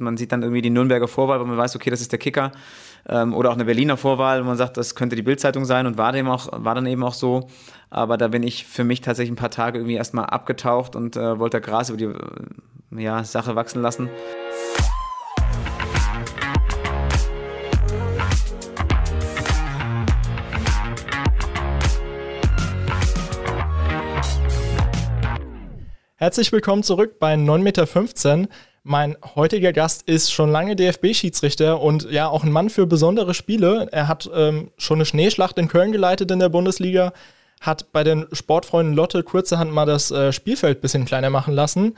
man sieht dann irgendwie die Nürnberger Vorwahl, wo man weiß, okay, das ist der Kicker. Ähm, oder auch eine Berliner Vorwahl, wo man sagt, das könnte die Bildzeitung sein und war, dem auch, war dann eben auch so. Aber da bin ich für mich tatsächlich ein paar Tage irgendwie erstmal abgetaucht und äh, wollte Gras über die äh, ja, Sache wachsen lassen. Herzlich willkommen zurück bei 9,15 Meter. Mein heutiger Gast ist schon lange DFB-Schiedsrichter und ja auch ein Mann für besondere Spiele. Er hat ähm, schon eine Schneeschlacht in Köln geleitet in der Bundesliga, hat bei den Sportfreunden Lotte kurzerhand mal das äh, Spielfeld ein bisschen kleiner machen lassen.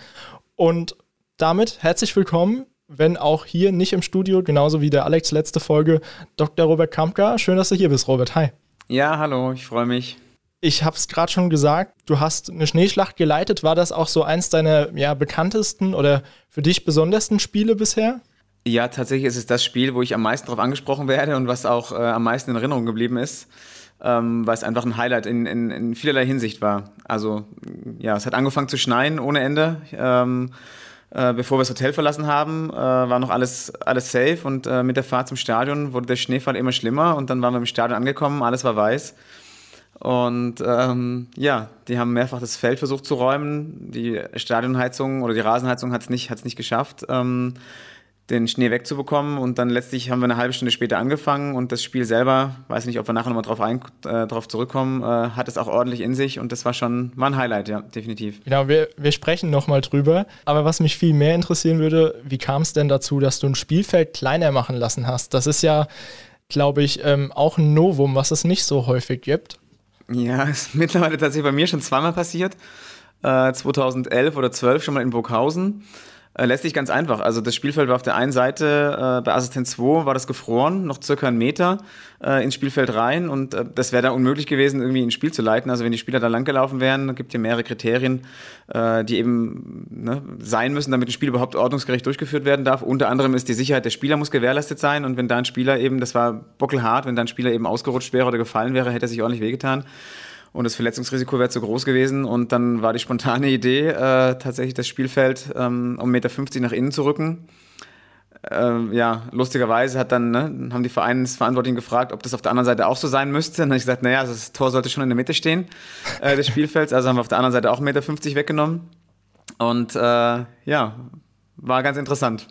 Und damit herzlich willkommen, wenn auch hier nicht im Studio, genauso wie der Alex letzte Folge, Dr. Robert Kampka. Schön, dass du hier bist, Robert. Hi. Ja, hallo, ich freue mich. Ich habe es gerade schon gesagt, du hast eine Schneeschlacht geleitet. War das auch so eins deiner ja, bekanntesten oder für dich besondersten Spiele bisher? Ja, tatsächlich ist es das Spiel, wo ich am meisten darauf angesprochen werde und was auch äh, am meisten in Erinnerung geblieben ist, ähm, weil es einfach ein Highlight in, in, in, vielerlei Hinsicht war. Also ja, es hat angefangen zu schneien ohne Ende. Ähm, äh, bevor wir das Hotel verlassen haben, äh, war noch alles, alles safe und äh, mit der Fahrt zum Stadion wurde der Schneefall immer schlimmer und dann waren wir im Stadion angekommen, alles war weiß. Und ähm, ja, die haben mehrfach das Feld versucht zu räumen. Die Stadionheizung oder die Rasenheizung hat es nicht, nicht geschafft, ähm, den Schnee wegzubekommen. Und dann letztlich haben wir eine halbe Stunde später angefangen und das Spiel selber, weiß nicht, ob wir nachher nochmal drauf, ein, äh, drauf zurückkommen, äh, hat es auch ordentlich in sich und das war schon war ein Highlight, ja, definitiv. Genau, wir, wir sprechen nochmal drüber. Aber was mich viel mehr interessieren würde, wie kam es denn dazu, dass du ein Spielfeld kleiner machen lassen hast? Das ist ja, glaube ich, ähm, auch ein Novum, was es nicht so häufig gibt. Ja, ist mittlerweile tatsächlich bei mir schon zweimal passiert. Äh, 2011 oder 12 schon mal in Burghausen. Äh, letztlich ganz einfach. Also das Spielfeld war auf der einen Seite, äh, bei Assistent 2 war das gefroren, noch circa einen Meter äh, ins Spielfeld rein und äh, das wäre da unmöglich gewesen, irgendwie ein Spiel zu leiten. Also wenn die Spieler da langgelaufen wären, gibt ja mehrere Kriterien, äh, die eben ne, sein müssen, damit ein Spiel überhaupt ordnungsgerecht durchgeführt werden darf. Unter anderem ist die Sicherheit der Spieler muss gewährleistet sein und wenn da ein Spieler eben, das war bockelhart, wenn da ein Spieler eben ausgerutscht wäre oder gefallen wäre, hätte er sich ordentlich wehgetan und das Verletzungsrisiko wäre zu groß gewesen. Und dann war die spontane Idee, äh, tatsächlich das Spielfeld ähm, um 1,50 Meter nach innen zu rücken. Äh, ja, lustigerweise hat dann, ne, haben die Vereinsverantwortlichen gefragt, ob das auf der anderen Seite auch so sein müsste. Und dann habe ich gesagt, naja, also das Tor sollte schon in der Mitte stehen äh, des Spielfelds. Also haben wir auf der anderen Seite auch 1,50 Meter weggenommen. Und äh, ja, war ganz interessant.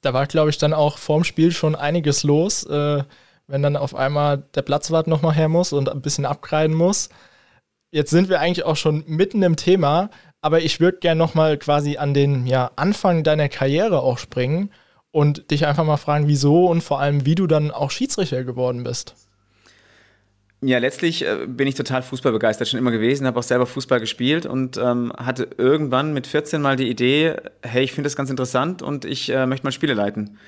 Da war, glaube ich, dann auch vorm Spiel schon einiges los, äh, wenn dann auf einmal der Platzwart nochmal her muss und ein bisschen abkreiden muss jetzt sind wir eigentlich auch schon mitten im Thema, aber ich würde gerne nochmal quasi an den ja, Anfang deiner Karriere auch springen und dich einfach mal fragen, wieso und vor allem, wie du dann auch Schiedsrichter geworden bist. Ja, letztlich äh, bin ich total fußballbegeistert schon immer gewesen, habe auch selber Fußball gespielt und ähm, hatte irgendwann mit 14 mal die Idee, hey, ich finde das ganz interessant und ich äh, möchte mal Spiele leiten.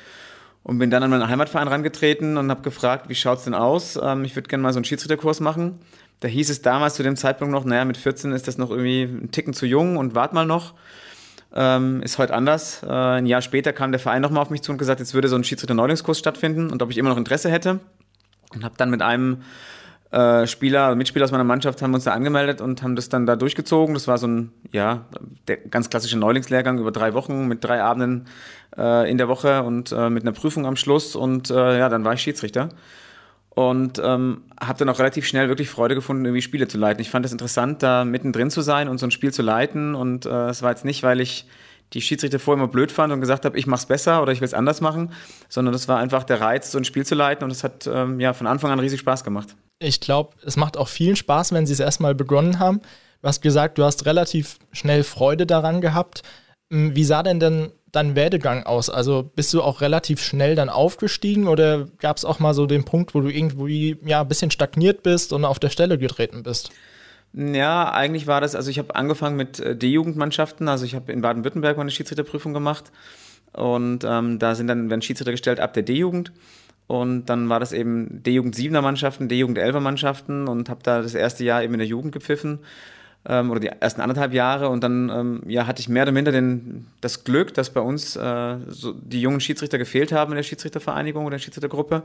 Und bin dann an meinen Heimatverein rangetreten und habe gefragt, wie schaut es denn aus? Ähm, ich würde gerne mal so einen Schiedsrichterkurs machen. Da hieß es damals zu dem Zeitpunkt noch, naja, mit 14 ist das noch irgendwie ein Ticken zu jung und wart mal noch. Ähm, ist heute anders. Äh, ein Jahr später kam der Verein nochmal auf mich zu und gesagt, jetzt würde so ein Schiedsrichter-Neulingskurs stattfinden und ob ich immer noch Interesse hätte. Und habe dann mit einem äh, Spieler, Mitspieler aus meiner Mannschaft haben uns da angemeldet und haben das dann da durchgezogen. Das war so ein, ja, der ganz klassische Neulingslehrgang über drei Wochen mit drei Abenden äh, in der Woche und äh, mit einer Prüfung am Schluss und äh, ja, dann war ich Schiedsrichter und ähm, habe dann auch relativ schnell wirklich Freude gefunden, irgendwie Spiele zu leiten. Ich fand es interessant, da mittendrin zu sein und so ein Spiel zu leiten. Und äh, es war jetzt nicht, weil ich die Schiedsrichter vorher immer blöd fand und gesagt habe, ich mach's besser oder ich will es anders machen, sondern das war einfach der Reiz, so ein Spiel zu leiten und es hat ähm, ja von Anfang an riesig Spaß gemacht. Ich glaube, es macht auch vielen Spaß, wenn sie es erstmal begonnen haben. Du hast gesagt, du hast relativ schnell Freude daran gehabt. Hm, wie sah denn denn dein Werdegang aus? Also bist du auch relativ schnell dann aufgestiegen oder gab es auch mal so den Punkt, wo du irgendwie ja, ein bisschen stagniert bist und auf der Stelle getreten bist? Ja, eigentlich war das, also ich habe angefangen mit äh, D-Jugendmannschaften, also ich habe in Baden-Württemberg meine Schiedsrichterprüfung gemacht und ähm, da sind dann werden Schiedsrichter gestellt ab der D-Jugend und dann war das eben D-Jugend 7er Mannschaften, D-Jugend 11er Mannschaften und habe da das erste Jahr eben in der Jugend gepfiffen ähm, oder die ersten anderthalb Jahre und dann ähm, ja, hatte ich mehr oder minder den, das Glück, dass bei uns äh, so die jungen Schiedsrichter gefehlt haben in der Schiedsrichtervereinigung oder der Schiedsrichtergruppe.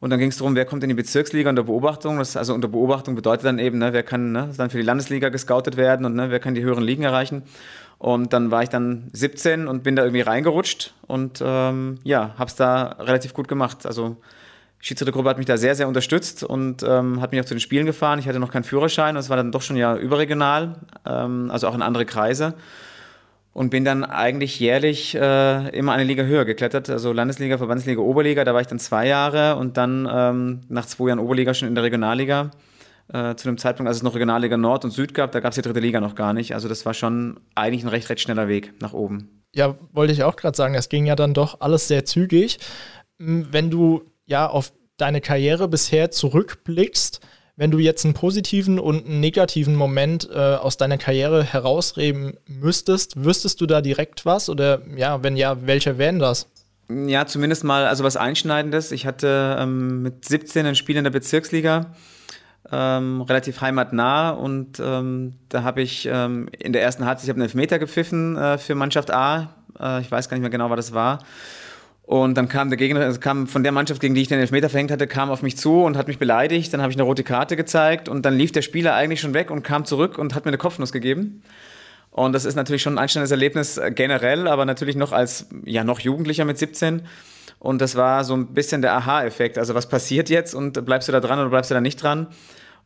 Und dann ging es darum, wer kommt in die Bezirksliga unter Beobachtung. Das, also unter Beobachtung bedeutet dann eben, ne, wer kann ne, dann für die Landesliga gescoutet werden und ne, wer kann die höheren Ligen erreichen. Und dann war ich dann 17 und bin da irgendwie reingerutscht und ähm, ja, habe es da relativ gut gemacht. Also Schiedsrichtergruppe hat mich da sehr, sehr unterstützt und ähm, hat mich auch zu den Spielen gefahren. Ich hatte noch keinen Führerschein und es war dann doch schon ja überregional, ähm, also auch in andere Kreise. Und bin dann eigentlich jährlich äh, immer eine Liga höher geklettert, also Landesliga, Verbandsliga, Oberliga. Da war ich dann zwei Jahre und dann ähm, nach zwei Jahren Oberliga schon in der Regionalliga äh, zu dem Zeitpunkt, als es noch Regionalliga Nord und Süd gab, da gab es die dritte Liga noch gar nicht. Also das war schon eigentlich ein recht, recht schneller Weg nach oben. Ja, wollte ich auch gerade sagen, das ging ja dann doch alles sehr zügig. Wenn du ja auf deine Karriere bisher zurückblickst, wenn du jetzt einen positiven und einen negativen Moment äh, aus deiner Karriere herausreden müsstest, wüsstest du da direkt was? Oder ja, wenn ja, welche wären das? Ja, zumindest mal, also was Einschneidendes. Ich hatte ähm, mit 17 ein Spiel in der Bezirksliga ähm, relativ heimatnah und ähm, da habe ich ähm, in der ersten Halbzeit, ich habe einen Elfmeter gepfiffen äh, für Mannschaft A, äh, ich weiß gar nicht mehr genau, was das war. Und dann kam der Gegner, also kam von der Mannschaft, gegen die ich den Elfmeter verhängt hatte, kam auf mich zu und hat mich beleidigt. Dann habe ich eine rote Karte gezeigt und dann lief der Spieler eigentlich schon weg und kam zurück und hat mir eine Kopfnuss gegeben. Und das ist natürlich schon ein einstellendes Erlebnis generell, aber natürlich noch als ja noch Jugendlicher mit 17. Und das war so ein bisschen der Aha-Effekt. Also was passiert jetzt und bleibst du da dran oder bleibst du da nicht dran?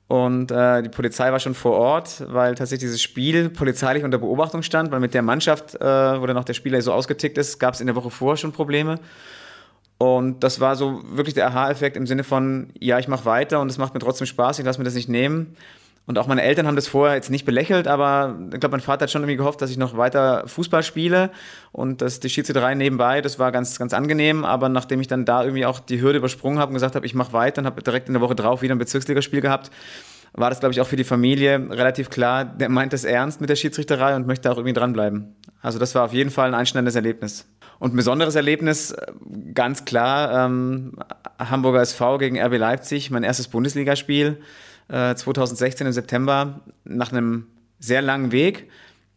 Und äh, die Polizei war schon vor Ort, weil tatsächlich dieses Spiel polizeilich unter Beobachtung stand, weil mit der Mannschaft, äh, wo dann noch der Spieler so ausgetickt ist, gab es in der Woche vorher schon Probleme. Und das war so wirklich der Aha-Effekt im Sinne von, ja, ich mache weiter und es macht mir trotzdem Spaß, ich lasse mir das nicht nehmen. Und auch meine Eltern haben das vorher jetzt nicht belächelt, aber ich glaube, mein Vater hat schon irgendwie gehofft, dass ich noch weiter Fußball spiele und dass die Schiedsrichterei nebenbei, das war ganz, ganz angenehm. Aber nachdem ich dann da irgendwie auch die Hürde übersprungen habe und gesagt habe, ich mache weiter und habe direkt in der Woche drauf wieder ein Bezirksligaspiel gehabt, war das, glaube ich, auch für die Familie relativ klar, der meint es ernst mit der Schiedsrichterei und möchte auch irgendwie dranbleiben. Also das war auf jeden Fall ein einschneidendes Erlebnis. Und ein besonderes Erlebnis, ganz klar, ähm, Hamburger SV gegen RB Leipzig, mein erstes Bundesligaspiel. 2016 äh, im September nach einem sehr langen Weg,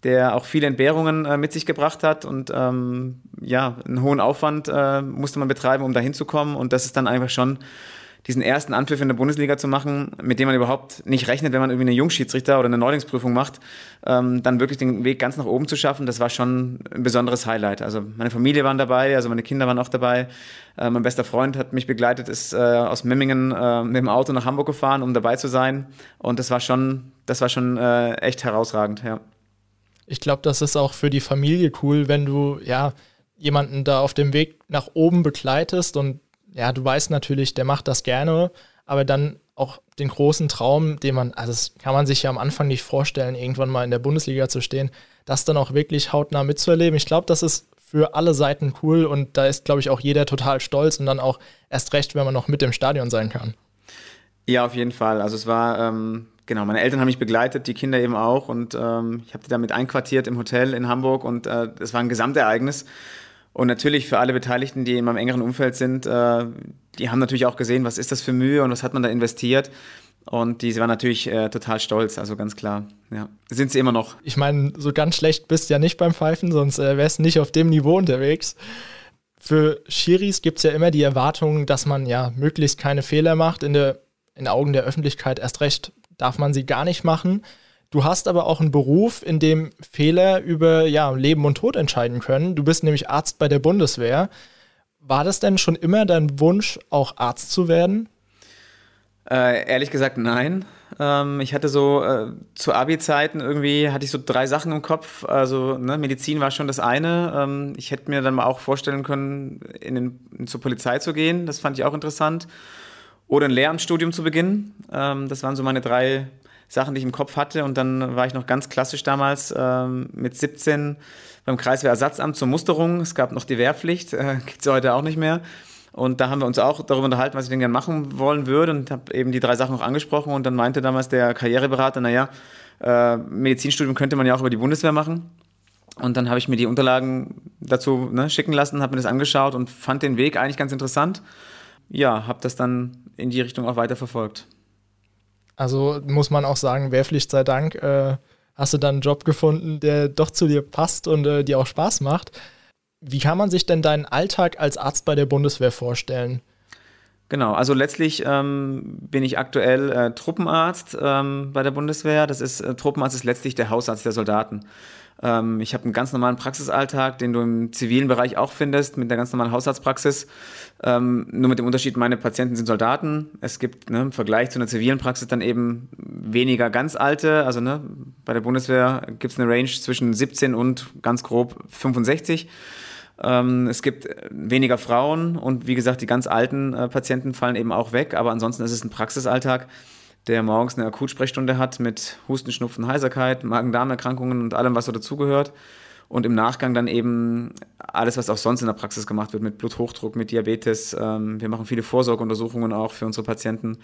der auch viele Entbehrungen äh, mit sich gebracht hat und ähm, ja, einen hohen Aufwand äh, musste man betreiben, um da hinzukommen. Und das ist dann einfach schon diesen ersten Anpfiff in der Bundesliga zu machen, mit dem man überhaupt nicht rechnet, wenn man irgendwie eine Jungschiedsrichter oder eine Neulingsprüfung macht, ähm, dann wirklich den Weg ganz nach oben zu schaffen, das war schon ein besonderes Highlight. Also meine Familie waren dabei, also meine Kinder waren auch dabei. Äh, mein bester Freund hat mich begleitet, ist äh, aus Memmingen äh, mit dem Auto nach Hamburg gefahren, um dabei zu sein. Und das war schon, das war schon äh, echt herausragend, ja. Ich glaube, das ist auch für die Familie cool, wenn du ja jemanden da auf dem Weg nach oben begleitest und ja, du weißt natürlich, der macht das gerne, aber dann auch den großen Traum, den man, also das kann man sich ja am Anfang nicht vorstellen, irgendwann mal in der Bundesliga zu stehen, das dann auch wirklich hautnah mitzuerleben. Ich glaube, das ist für alle Seiten cool und da ist, glaube ich, auch jeder total stolz und dann auch erst recht, wenn man noch mit im Stadion sein kann. Ja, auf jeden Fall. Also es war, ähm, genau, meine Eltern haben mich begleitet, die Kinder eben auch und ähm, ich habe die damit einquartiert im Hotel in Hamburg und äh, es war ein Gesamtereignis. Und natürlich für alle Beteiligten, die in meinem engeren Umfeld sind, äh, die haben natürlich auch gesehen, was ist das für Mühe und was hat man da investiert. Und die waren natürlich äh, total stolz, also ganz klar. Ja. Sind sie immer noch. Ich meine, so ganz schlecht bist du ja nicht beim Pfeifen, sonst äh, wärst du nicht auf dem Niveau unterwegs. Für Schiris gibt es ja immer die Erwartung, dass man ja möglichst keine Fehler macht. In, der, in Augen der Öffentlichkeit erst recht darf man sie gar nicht machen. Du hast aber auch einen Beruf, in dem Fehler über ja, Leben und Tod entscheiden können. Du bist nämlich Arzt bei der Bundeswehr. War das denn schon immer dein Wunsch, auch Arzt zu werden? Äh, ehrlich gesagt, nein. Ähm, ich hatte so äh, zu Abi-Zeiten irgendwie hatte ich so drei Sachen im Kopf. Also ne, Medizin war schon das eine. Ähm, ich hätte mir dann mal auch vorstellen können, in den, zur Polizei zu gehen. Das fand ich auch interessant. Oder ein Lehramtsstudium zu beginnen. Ähm, das waren so meine drei Sachen, die ich im Kopf hatte. Und dann war ich noch ganz klassisch damals ähm, mit 17 beim Kreiswehrersatzamt zur Musterung. Es gab noch die Wehrpflicht, äh, gibt es heute auch nicht mehr. Und da haben wir uns auch darüber unterhalten, was ich denn gerne machen wollen würde und habe eben die drei Sachen noch angesprochen. Und dann meinte damals der Karriereberater, naja, äh, Medizinstudium könnte man ja auch über die Bundeswehr machen. Und dann habe ich mir die Unterlagen dazu ne, schicken lassen, habe mir das angeschaut und fand den Weg eigentlich ganz interessant. Ja, habe das dann in die Richtung auch weiter verfolgt. Also muss man auch sagen, Wehrpflicht sei Dank, äh, hast du dann einen Job gefunden, der doch zu dir passt und äh, dir auch Spaß macht. Wie kann man sich denn deinen Alltag als Arzt bei der Bundeswehr vorstellen? Genau, also letztlich ähm, bin ich aktuell äh, Truppenarzt ähm, bei der Bundeswehr. Das ist äh, Truppenarzt ist letztlich der Hausarzt der Soldaten. Ähm, ich habe einen ganz normalen Praxisalltag, den du im zivilen Bereich auch findest, mit der ganz normalen Hausarztpraxis. Ähm, nur mit dem Unterschied, meine Patienten sind Soldaten. Es gibt ne, im Vergleich zu einer zivilen Praxis dann eben weniger ganz alte. Also ne, bei der Bundeswehr gibt es eine Range zwischen 17 und ganz grob 65. Ähm, es gibt weniger Frauen und wie gesagt, die ganz alten äh, Patienten fallen eben auch weg. Aber ansonsten ist es ein Praxisalltag der morgens eine Akutsprechstunde hat mit Husten, Schnupfen, Heiserkeit, Magen-Darm-Erkrankungen und allem, was so dazugehört. Und im Nachgang dann eben alles, was auch sonst in der Praxis gemacht wird, mit Bluthochdruck, mit Diabetes. Ähm, wir machen viele Vorsorgeuntersuchungen auch für unsere Patienten.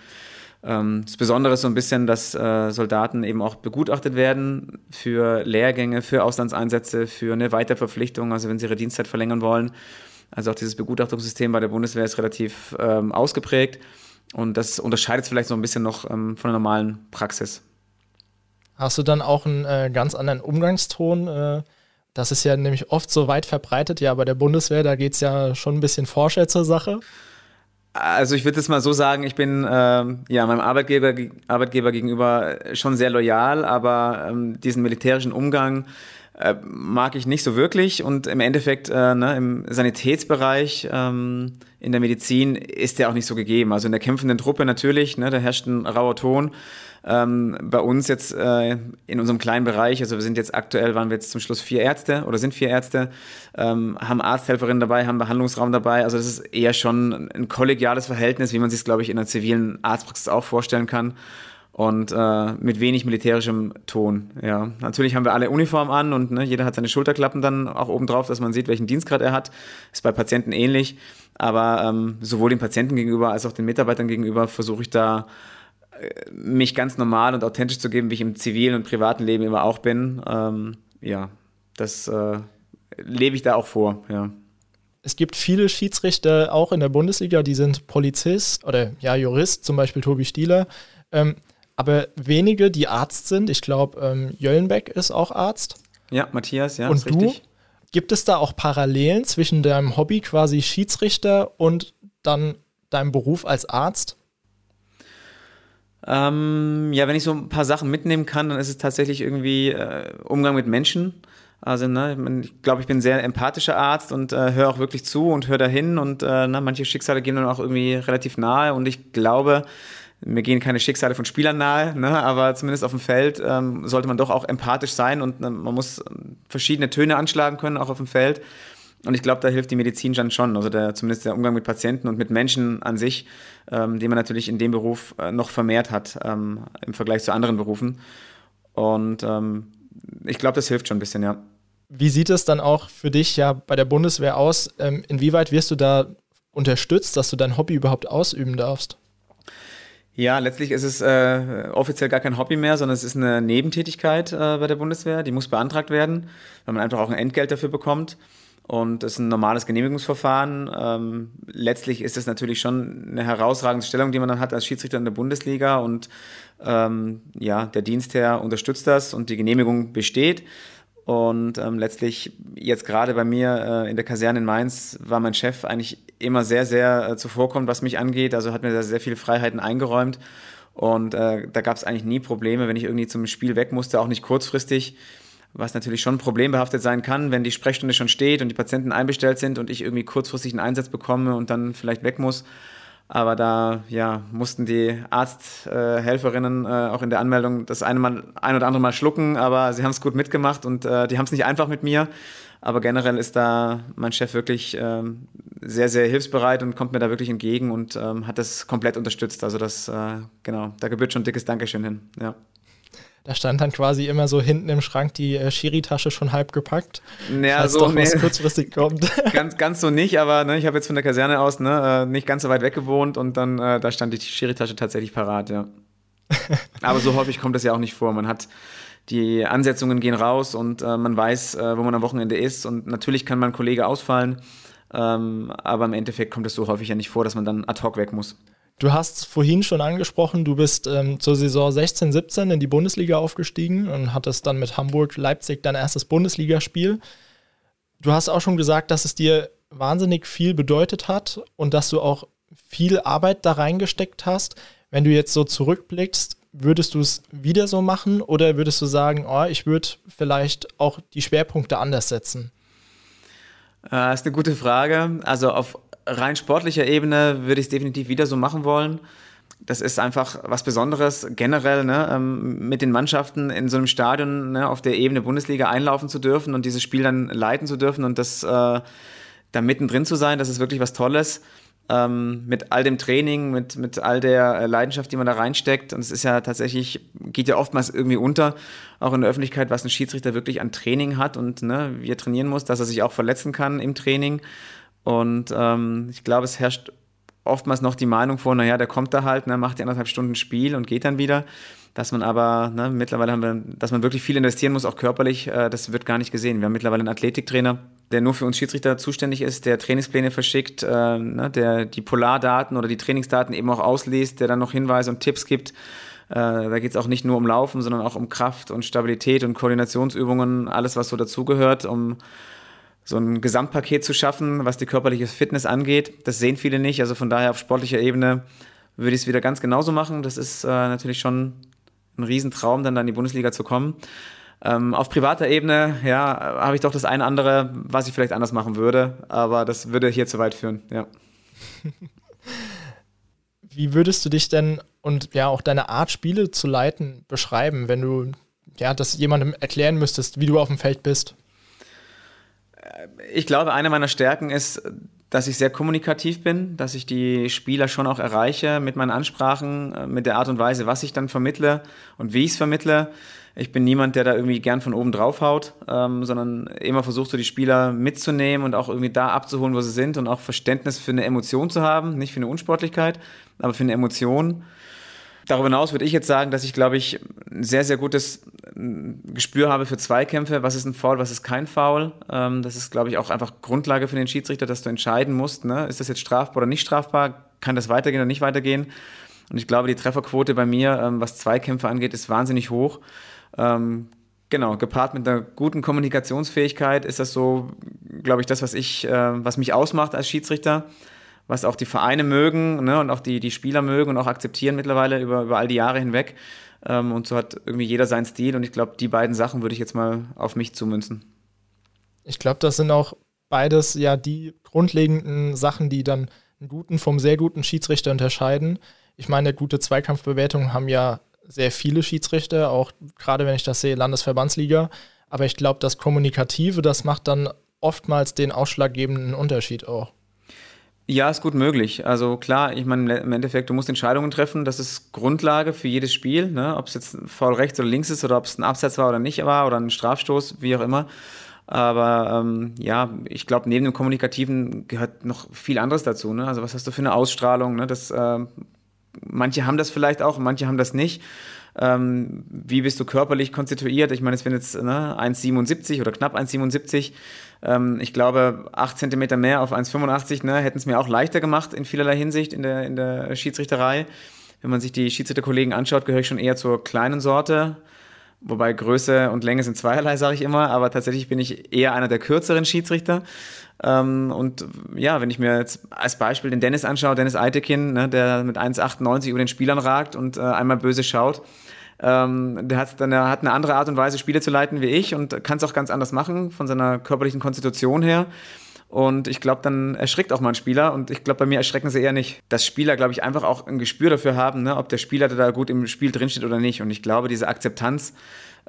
Ähm, das Besondere ist so ein bisschen, dass äh, Soldaten eben auch begutachtet werden für Lehrgänge, für Auslandseinsätze, für eine Weiterverpflichtung, also wenn sie ihre Dienstzeit verlängern wollen. Also auch dieses Begutachtungssystem bei der Bundeswehr ist relativ ähm, ausgeprägt. Und das unterscheidet es vielleicht so ein bisschen noch ähm, von der normalen Praxis. Hast du dann auch einen äh, ganz anderen Umgangston? Äh, das ist ja nämlich oft so weit verbreitet. Ja, bei der Bundeswehr, da geht es ja schon ein bisschen forscher zur Sache. Also ich würde es mal so sagen, ich bin ähm, ja meinem Arbeitgeber, Arbeitgeber gegenüber schon sehr loyal, aber ähm, diesen militärischen Umgang äh, mag ich nicht so wirklich. Und im Endeffekt äh, ne, im Sanitätsbereich, ähm, in der Medizin ist der auch nicht so gegeben. Also in der kämpfenden Truppe natürlich, ne, da herrscht ein rauer Ton. Ähm, bei uns jetzt äh, in unserem kleinen Bereich, also wir sind jetzt aktuell, waren wir jetzt zum Schluss vier Ärzte oder sind vier Ärzte, ähm, haben Arzthelferinnen dabei, haben Behandlungsraum dabei. Also das ist eher schon ein kollegiales Verhältnis, wie man sich es, glaube ich, in einer zivilen Arztpraxis auch vorstellen kann und äh, mit wenig militärischem Ton. Ja, natürlich haben wir alle Uniform an und ne, jeder hat seine Schulterklappen dann auch oben drauf, dass man sieht, welchen Dienstgrad er hat. Ist bei Patienten ähnlich, aber ähm, sowohl den Patienten gegenüber als auch den Mitarbeitern gegenüber versuche ich da äh, mich ganz normal und authentisch zu geben, wie ich im zivilen und privaten Leben immer auch bin. Ähm, ja, das äh, lebe ich da auch vor. Ja. Es gibt viele Schiedsrichter auch in der Bundesliga, die sind Polizist oder ja Jurist, zum Beispiel Tobi Stieler. Ähm, aber wenige, die Arzt sind. Ich glaube, ähm, Jöllenbeck ist auch Arzt. Ja, Matthias, ja, und ist du, richtig. Gibt es da auch Parallelen zwischen deinem Hobby quasi Schiedsrichter und dann deinem Beruf als Arzt? Ähm, ja, wenn ich so ein paar Sachen mitnehmen kann, dann ist es tatsächlich irgendwie äh, Umgang mit Menschen. Also, ne, ich glaube, ich bin ein sehr empathischer Arzt und äh, höre auch wirklich zu und höre dahin und äh, na, manche Schicksale gehen dann auch irgendwie relativ nahe und ich glaube, mir gehen keine Schicksale von Spielern nahe, ne? aber zumindest auf dem Feld ähm, sollte man doch auch empathisch sein und äh, man muss verschiedene Töne anschlagen können, auch auf dem Feld. Und ich glaube, da hilft die Medizin dann schon, also der, zumindest der Umgang mit Patienten und mit Menschen an sich, ähm, den man natürlich in dem Beruf äh, noch vermehrt hat ähm, im Vergleich zu anderen Berufen. Und ähm, ich glaube, das hilft schon ein bisschen, ja. Wie sieht es dann auch für dich ja bei der Bundeswehr aus? Ähm, inwieweit wirst du da unterstützt, dass du dein Hobby überhaupt ausüben darfst? Ja, letztlich ist es äh, offiziell gar kein Hobby mehr, sondern es ist eine Nebentätigkeit äh, bei der Bundeswehr. Die muss beantragt werden, weil man einfach auch ein Entgelt dafür bekommt. Und das ist ein normales Genehmigungsverfahren. Ähm, letztlich ist es natürlich schon eine herausragende Stellung, die man dann hat als Schiedsrichter in der Bundesliga. Und ähm, ja, der Dienstherr unterstützt das und die Genehmigung besteht. Und ähm, letztlich, jetzt gerade bei mir äh, in der Kaserne in Mainz, war mein Chef eigentlich immer sehr, sehr äh, zuvorkommend, was mich angeht. Also hat mir da sehr viele Freiheiten eingeräumt. Und äh, da gab es eigentlich nie Probleme, wenn ich irgendwie zum Spiel weg musste, auch nicht kurzfristig. Was natürlich schon problembehaftet sein kann, wenn die Sprechstunde schon steht und die Patienten einbestellt sind und ich irgendwie kurzfristig einen Einsatz bekomme und dann vielleicht weg muss. Aber da ja, mussten die Arzthelferinnen äh, äh, auch in der Anmeldung das eine, mal, ein oder andere Mal schlucken, aber sie haben es gut mitgemacht und äh, die haben es nicht einfach mit mir. Aber generell ist da mein Chef wirklich ähm, sehr, sehr hilfsbereit und kommt mir da wirklich entgegen und ähm, hat das komplett unterstützt. Also das, äh, genau, da gebührt schon ein dickes Dankeschön hin. Ja. Da stand dann quasi immer so hinten im Schrank die äh, Schiri-Tasche schon halb gepackt. Ja, so doch nee. was kurzfristig kommt. ganz, ganz so nicht, aber ne, ich habe jetzt von der Kaserne aus ne, äh, nicht ganz so weit weg gewohnt und dann äh, da stand die Schiri-Tasche tatsächlich parat, ja. aber so häufig kommt das ja auch nicht vor. Man hat die Ansetzungen gehen raus und äh, man weiß, äh, wo man am Wochenende ist und natürlich kann man ein Kollege ausfallen, ähm, aber im Endeffekt kommt es so häufig ja nicht vor, dass man dann ad hoc weg muss. Du hast vorhin schon angesprochen, du bist ähm, zur Saison 16, 17 in die Bundesliga aufgestiegen und hattest dann mit Hamburg, Leipzig dein erstes Bundesligaspiel. Du hast auch schon gesagt, dass es dir wahnsinnig viel bedeutet hat und dass du auch viel Arbeit da reingesteckt hast. Wenn du jetzt so zurückblickst, würdest du es wieder so machen oder würdest du sagen, oh, ich würde vielleicht auch die Schwerpunkte anders setzen? Das äh, ist eine gute Frage. Also auf rein sportlicher Ebene würde ich es definitiv wieder so machen wollen. Das ist einfach was Besonderes, generell ne, ähm, mit den Mannschaften in so einem Stadion ne, auf der Ebene Bundesliga einlaufen zu dürfen und dieses Spiel dann leiten zu dürfen und das äh, da mittendrin zu sein, das ist wirklich was Tolles ähm, mit all dem Training, mit, mit all der äh, Leidenschaft, die man da reinsteckt. Und es ist ja tatsächlich, geht ja oftmals irgendwie unter, auch in der Öffentlichkeit, was ein Schiedsrichter wirklich an Training hat und ne, wie er trainieren muss, dass er sich auch verletzen kann im Training. Und ähm, ich glaube, es herrscht oftmals noch die Meinung vor, naja, der kommt da halt, ne, macht die anderthalb Stunden Spiel und geht dann wieder. Dass man aber, ne, mittlerweile haben wir, dass man wirklich viel investieren muss, auch körperlich, äh, das wird gar nicht gesehen. Wir haben mittlerweile einen Athletiktrainer, der nur für uns Schiedsrichter zuständig ist, der Trainingspläne verschickt, äh, ne, der die Polardaten oder die Trainingsdaten eben auch ausliest, der dann noch Hinweise und Tipps gibt. Äh, da geht es auch nicht nur um Laufen, sondern auch um Kraft und Stabilität und Koordinationsübungen, alles, was so dazugehört, um so ein Gesamtpaket zu schaffen, was die körperliche Fitness angeht. Das sehen viele nicht. Also von daher auf sportlicher Ebene würde ich es wieder ganz genauso machen. Das ist äh, natürlich schon ein Riesentraum, dann, dann in die Bundesliga zu kommen. Ähm, auf privater Ebene, ja, habe ich doch das eine andere, was ich vielleicht anders machen würde, aber das würde hier zu weit führen, ja. Wie würdest du dich denn und ja auch deine Art, Spiele zu leiten, beschreiben, wenn du ja das jemandem erklären müsstest, wie du auf dem Feld bist? Ich glaube, eine meiner Stärken ist, dass ich sehr kommunikativ bin, dass ich die Spieler schon auch erreiche mit meinen Ansprachen, äh, mit der Art und Weise, was ich dann vermittle und wie ich es vermittle. Ich bin niemand, der da irgendwie gern von oben drauf haut, ähm, sondern immer versucht, so die Spieler mitzunehmen und auch irgendwie da abzuholen, wo sie sind und auch Verständnis für eine Emotion zu haben, nicht für eine Unsportlichkeit, aber für eine Emotion. Darüber hinaus würde ich jetzt sagen, dass ich, glaube ich, ein sehr, sehr gutes Gespür habe für Zweikämpfe. Was ist ein Foul, was ist kein Foul? Ähm, das ist, glaube ich, auch einfach Grundlage für den Schiedsrichter, dass du entscheiden musst, ne? ist das jetzt strafbar oder nicht strafbar? Kann das weitergehen oder nicht weitergehen? Und ich glaube, die Trefferquote bei mir, ähm, was Zweikämpfe angeht, ist wahnsinnig hoch. Ähm, genau, gepaart mit einer guten Kommunikationsfähigkeit ist das so, glaube ich, das, was ich, äh, was mich ausmacht als Schiedsrichter, was auch die Vereine mögen ne, und auch die, die Spieler mögen und auch akzeptieren mittlerweile über, über all die Jahre hinweg. Ähm, und so hat irgendwie jeder seinen Stil und ich glaube, die beiden Sachen würde ich jetzt mal auf mich zumünzen. Ich glaube, das sind auch beides ja die grundlegenden Sachen, die dann einen guten vom sehr guten Schiedsrichter unterscheiden. Ich meine, gute Zweikampfbewertungen haben ja sehr viele Schiedsrichter, auch gerade wenn ich das sehe, Landesverbandsliga. Aber ich glaube, das Kommunikative, das macht dann oftmals den ausschlaggebenden Unterschied auch. Ja, ist gut möglich. Also klar, ich meine, im Endeffekt, du musst Entscheidungen treffen. Das ist Grundlage für jedes Spiel. Ne? Ob es jetzt faul rechts oder links ist oder ob es ein Absatz war oder nicht war oder ein Strafstoß, wie auch immer. Aber ähm, ja, ich glaube, neben dem Kommunikativen gehört noch viel anderes dazu. Ne? Also was hast du für eine Ausstrahlung? Ne? Das äh, manche haben das vielleicht auch, manche haben das nicht. Ähm, wie bist du körperlich konstituiert? Ich meine, es bin jetzt ne, 1,77 oder knapp 1,77. Ähm, ich glaube, 8 cm mehr auf 1,85 ne, hätten es mir auch leichter gemacht in vielerlei Hinsicht in der, in der Schiedsrichterei. Wenn man sich die Schiedsrichterkollegen anschaut, gehöre ich schon eher zur kleinen Sorte. Wobei Größe und Länge sind zweierlei, sage ich immer, aber tatsächlich bin ich eher einer der kürzeren Schiedsrichter. Ähm, und ja, wenn ich mir jetzt als Beispiel den Dennis anschaue, Dennis Eitekin, ne, der mit 1,98 über den Spielern ragt und äh, einmal böse schaut, ähm, der hat, dann, der hat eine andere Art und Weise, Spiele zu leiten wie ich und kann es auch ganz anders machen von seiner körperlichen Konstitution her. Und ich glaube, dann erschrickt auch mal ein Spieler. Und ich glaube, bei mir erschrecken sie eher nicht. Dass Spieler, glaube ich, einfach auch ein Gespür dafür haben, ne, ob der Spieler da gut im Spiel drinsteht oder nicht. Und ich glaube, diese Akzeptanz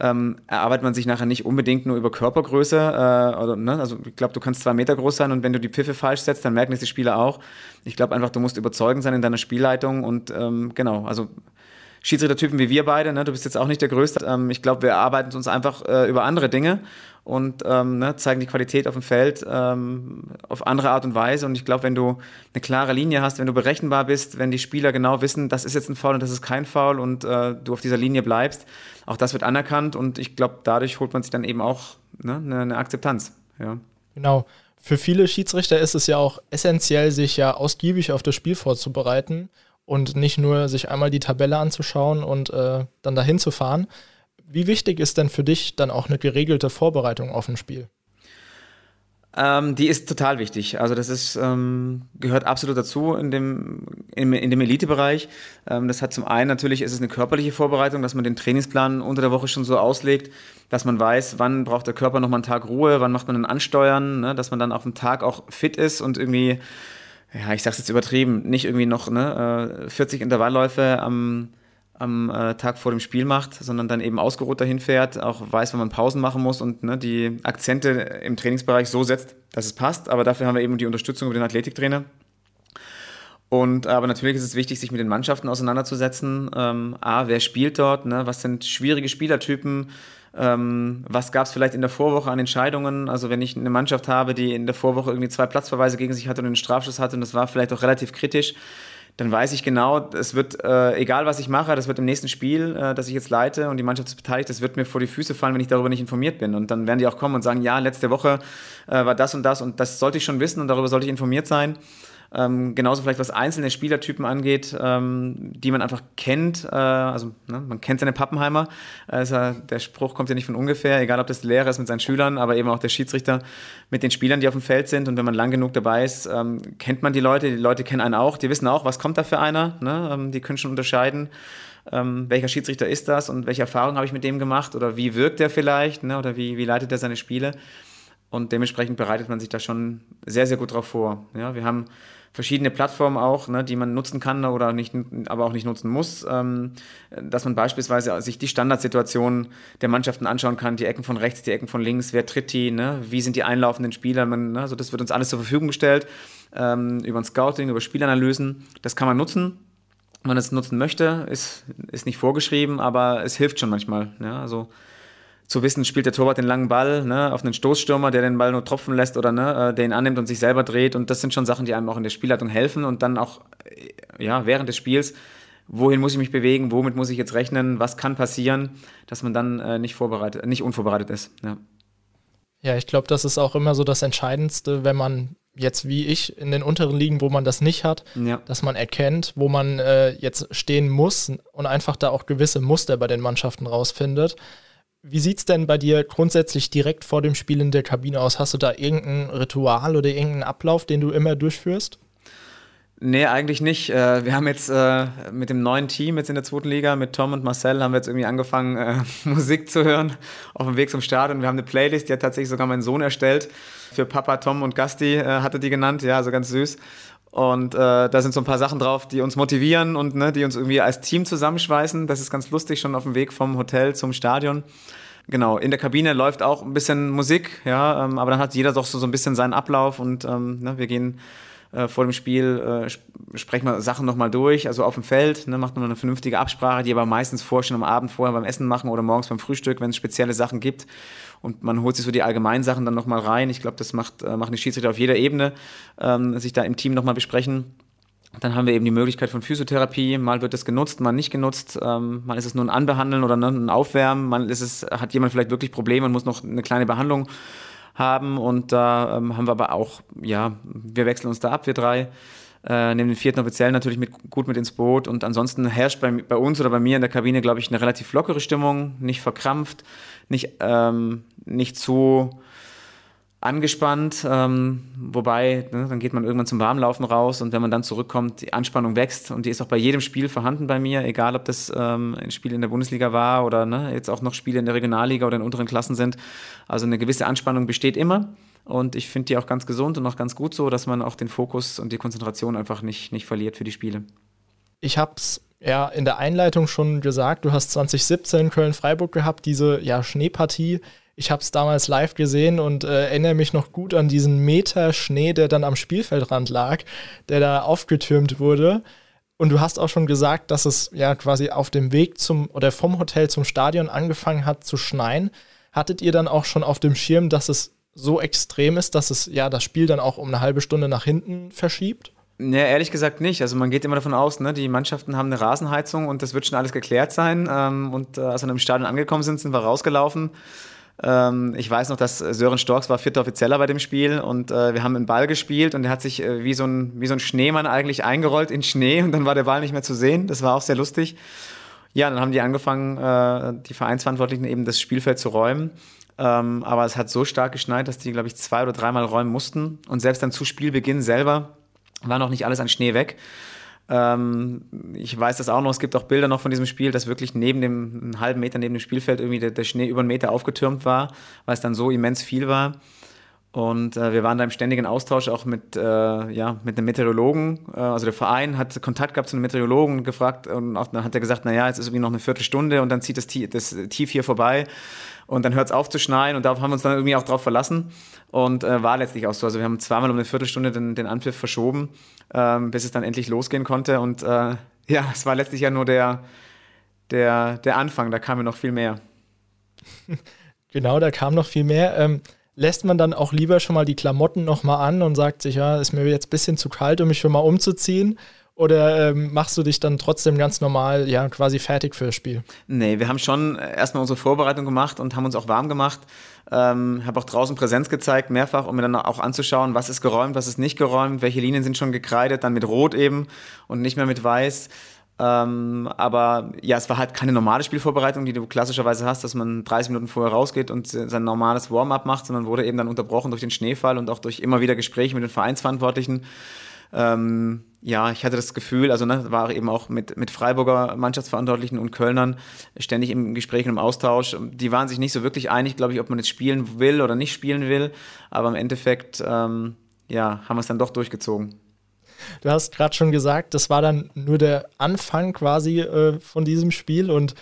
ähm, erarbeitet man sich nachher nicht unbedingt nur über Körpergröße. Äh, oder, ne? Also ich glaube, du kannst zwei Meter groß sein und wenn du die Pfiffe falsch setzt, dann merken das die Spieler auch. Ich glaube einfach, du musst überzeugend sein in deiner Spielleitung und ähm, genau, also Schiedsrichtertypen wie wir beide, ne? du bist jetzt auch nicht der Größte. Ähm, ich glaube, wir arbeiten uns einfach äh, über andere Dinge und ähm, ne, zeigen die Qualität auf dem Feld ähm, auf andere Art und Weise. Und ich glaube, wenn du eine klare Linie hast, wenn du berechenbar bist, wenn die Spieler genau wissen, das ist jetzt ein Foul und das ist kein Foul und äh, du auf dieser Linie bleibst, auch das wird anerkannt und ich glaube, dadurch holt man sich dann eben auch ne, eine, eine Akzeptanz. Ja. Genau. Für viele Schiedsrichter ist es ja auch essentiell, sich ja ausgiebig auf das Spiel vorzubereiten und nicht nur sich einmal die Tabelle anzuschauen und äh, dann dahin zu fahren. Wie wichtig ist denn für dich dann auch eine geregelte Vorbereitung auf ein Spiel? Ähm, die ist total wichtig. Also das ist, ähm, gehört absolut dazu in dem, in, in dem Elitebereich. Ähm, das hat zum einen natürlich, ist es eine körperliche Vorbereitung, dass man den Trainingsplan unter der Woche schon so auslegt, dass man weiß, wann braucht der Körper nochmal einen Tag Ruhe, wann macht man ein Ansteuern, ne, dass man dann auf dem Tag auch fit ist und irgendwie, ja, ich sag's jetzt übertrieben, nicht irgendwie noch ne, 40 äh, Intervallläufe am am äh, Tag vor dem Spiel macht, sondern dann eben ausgeruht dahin fährt, auch weiß, wann man Pausen machen muss und ne, die Akzente im Trainingsbereich so setzt, dass es passt. Aber dafür haben wir eben die Unterstützung über den Athletiktrainer. Und aber natürlich ist es wichtig, sich mit den Mannschaften auseinanderzusetzen. Ähm, A, wer spielt dort? Ne? Was sind schwierige Spielertypen? Ähm, was gab es vielleicht in der Vorwoche an Entscheidungen? Also wenn ich eine Mannschaft habe, die in der Vorwoche irgendwie zwei Platzverweise gegen sich hatte und einen Strafschuss hatte und das war vielleicht auch relativ kritisch, dann weiß ich genau, es wird, äh, egal was ich mache, das wird im nächsten Spiel, äh, das ich jetzt leite und die Mannschaft ist beteiligt, das wird mir vor die Füße fallen, wenn ich darüber nicht informiert bin. Und dann werden die auch kommen und sagen, ja, letzte Woche äh, war das und das und das sollte ich schon wissen und darüber sollte ich informiert sein. Ähm, genauso vielleicht was einzelne Spielertypen angeht, ähm, die man einfach kennt. Äh, also ne, man kennt seine Pappenheimer. Also, der Spruch kommt ja nicht von ungefähr, egal ob das der Lehrer ist mit seinen Schülern, aber eben auch der Schiedsrichter mit den Spielern, die auf dem Feld sind. Und wenn man lang genug dabei ist, ähm, kennt man die Leute. Die Leute kennen einen auch. Die wissen auch, was kommt da für einer. Ne? Ähm, die können schon unterscheiden. Ähm, welcher Schiedsrichter ist das und welche Erfahrungen habe ich mit dem gemacht oder wie wirkt er vielleicht ne? oder wie, wie leitet er seine Spiele. Und dementsprechend bereitet man sich da schon sehr, sehr gut drauf vor. Ja, wir haben verschiedene Plattformen auch, ne, die man nutzen kann oder nicht, aber auch nicht nutzen muss, ähm, dass man beispielsweise sich die Standardsituationen der Mannschaften anschauen kann, die Ecken von rechts, die Ecken von links, wer tritt die, ne, wie sind die einlaufenden Spieler, man, ne, also das wird uns alles zur Verfügung gestellt ähm, über ein Scouting, über Spielanalysen, das kann man nutzen. Wenn man es nutzen möchte, ist, ist nicht vorgeschrieben, aber es hilft schon manchmal. Ja, also zu wissen, spielt der Torwart den langen Ball ne, auf einen Stoßstürmer, der den Ball nur tropfen lässt oder ne, äh, der ihn annimmt und sich selber dreht. Und das sind schon Sachen, die einem auch in der Spielleitung helfen und dann auch äh, ja, während des Spiels, wohin muss ich mich bewegen, womit muss ich jetzt rechnen, was kann passieren, dass man dann äh, nicht, vorbereitet, nicht unvorbereitet ist. Ja, ja ich glaube, das ist auch immer so das Entscheidendste, wenn man jetzt wie ich in den unteren Ligen, wo man das nicht hat, ja. dass man erkennt, wo man äh, jetzt stehen muss und einfach da auch gewisse Muster bei den Mannschaften rausfindet. Wie sieht es denn bei dir grundsätzlich direkt vor dem Spiel in der Kabine aus? Hast du da irgendein Ritual oder irgendeinen Ablauf, den du immer durchführst? Nee, eigentlich nicht. Äh, wir haben jetzt äh, mit dem neuen Team jetzt in der zweiten Liga, mit Tom und Marcel, haben wir jetzt irgendwie angefangen, äh, Musik zu hören auf dem Weg zum Stadion. Wir haben eine Playlist, die hat tatsächlich sogar mein Sohn erstellt. Für Papa, Tom und Gasti hatte die genannt. Ja, also ganz süß. Und äh, da sind so ein paar Sachen drauf, die uns motivieren und ne, die uns irgendwie als Team zusammenschweißen. Das ist ganz lustig, schon auf dem Weg vom Hotel zum Stadion. Genau, in der Kabine läuft auch ein bisschen Musik, ja, ähm, aber dann hat jeder doch so, so ein bisschen seinen Ablauf und ähm, ne, wir gehen äh, vor dem Spiel, äh, sprechen wir Sachen nochmal durch, also auf dem Feld, ne, macht man eine vernünftige Absprache, die aber meistens vorher schon am Abend vorher beim Essen machen oder morgens beim Frühstück, wenn es spezielle Sachen gibt und man holt sich so die allgemeinen Sachen dann nochmal rein. Ich glaube, das macht, äh, machen die Schiedsrichter auf jeder Ebene, ähm, sich da im Team nochmal besprechen. Dann haben wir eben die Möglichkeit von Physiotherapie. Mal wird das genutzt, mal nicht genutzt. Ähm, mal ist es nur ein Anbehandeln oder ein Aufwärmen. Mal ist es, hat jemand vielleicht wirklich Probleme und muss noch eine kleine Behandlung haben. Und da ähm, haben wir aber auch, ja, wir wechseln uns da ab, wir drei. Äh, nehmen den vierten Offiziellen natürlich mit, gut mit ins Boot. Und ansonsten herrscht bei, bei uns oder bei mir in der Kabine, glaube ich, eine relativ lockere Stimmung, nicht verkrampft nicht, ähm, nicht zu angespannt, ähm, wobei, ne, dann geht man irgendwann zum Warmlaufen raus und wenn man dann zurückkommt, die Anspannung wächst und die ist auch bei jedem Spiel vorhanden bei mir, egal ob das ähm, ein Spiel in der Bundesliga war oder ne, jetzt auch noch Spiele in der Regionalliga oder in unteren Klassen sind. Also eine gewisse Anspannung besteht immer und ich finde die auch ganz gesund und auch ganz gut so, dass man auch den Fokus und die Konzentration einfach nicht, nicht verliert für die Spiele. Ich habe es ja in der Einleitung schon gesagt, du hast 2017 Köln-Freiburg gehabt, diese ja, Schneepartie. Ich habe es damals live gesehen und äh, erinnere mich noch gut an diesen Meter Schnee, der dann am Spielfeldrand lag, der da aufgetürmt wurde. Und du hast auch schon gesagt, dass es ja quasi auf dem Weg zum oder vom Hotel zum Stadion angefangen hat zu schneien. Hattet ihr dann auch schon auf dem Schirm, dass es so extrem ist, dass es ja das Spiel dann auch um eine halbe Stunde nach hinten verschiebt? Ja, ehrlich gesagt nicht. Also man geht immer davon aus, ne, die Mannschaften haben eine Rasenheizung und das wird schon alles geklärt sein. Ähm, und äh, als wir im Stadion angekommen sind, sind wir rausgelaufen. Ähm, ich weiß noch, dass Sören Storks war vierter Offizieller bei dem Spiel und äh, wir haben einen Ball gespielt und der hat sich äh, wie, so ein, wie so ein Schneemann eigentlich eingerollt in Schnee und dann war der Ball nicht mehr zu sehen. Das war auch sehr lustig. Ja, dann haben die angefangen, äh, die Vereinsverantwortlichen eben das Spielfeld zu räumen. Ähm, aber es hat so stark geschneit, dass die, glaube ich, zwei oder dreimal räumen mussten. Und selbst dann zu Spielbeginn selber war noch nicht alles an Schnee weg. Ähm, ich weiß das auch noch, es gibt auch Bilder noch von diesem Spiel, dass wirklich neben dem, einen halben Meter neben dem Spielfeld irgendwie der, der Schnee über einen Meter aufgetürmt war, weil es dann so immens viel war. Und äh, wir waren da im ständigen Austausch auch mit, äh, ja, mit einem Meteorologen. Äh, also der Verein hat Kontakt gehabt zu einem Meteorologen gefragt und auch, dann hat er gesagt, naja, jetzt ist irgendwie noch eine Viertelstunde und dann zieht das, das Tief hier vorbei und dann hört es auf zu schneien und darauf haben wir uns dann irgendwie auch drauf verlassen und äh, war letztlich auch so. Also wir haben zweimal um eine Viertelstunde den, den Anpfiff verschoben, ähm, bis es dann endlich losgehen konnte und äh, ja, es war letztlich ja nur der, der, der Anfang, da kam ja noch viel mehr. Genau, da kam noch viel mehr. Ähm lässt man dann auch lieber schon mal die Klamotten nochmal an und sagt sich, ja, ist mir jetzt ein bisschen zu kalt, um mich schon mal umzuziehen? Oder ähm, machst du dich dann trotzdem ganz normal, ja, quasi fertig für das Spiel? Nee, wir haben schon erstmal unsere Vorbereitung gemacht und haben uns auch warm gemacht. Ähm, habe auch draußen Präsenz gezeigt, mehrfach, um mir dann auch anzuschauen, was ist geräumt, was ist nicht geräumt, welche Linien sind schon gekreidet, dann mit Rot eben und nicht mehr mit Weiß. Ähm, aber ja, es war halt keine normale Spielvorbereitung, die du klassischerweise hast, dass man 30 Minuten vorher rausgeht und sein normales Warm-up macht, sondern wurde eben dann unterbrochen durch den Schneefall und auch durch immer wieder Gespräche mit den Vereinsverantwortlichen. Ähm, ja, ich hatte das Gefühl, also ne, war eben auch mit, mit Freiburger Mannschaftsverantwortlichen und Kölnern ständig im Gespräch und im Austausch. Die waren sich nicht so wirklich einig, glaube ich, ob man jetzt spielen will oder nicht spielen will. Aber im Endeffekt, ähm, ja, haben wir es dann doch durchgezogen. Du hast gerade schon gesagt, das war dann nur der Anfang quasi äh, von diesem Spiel und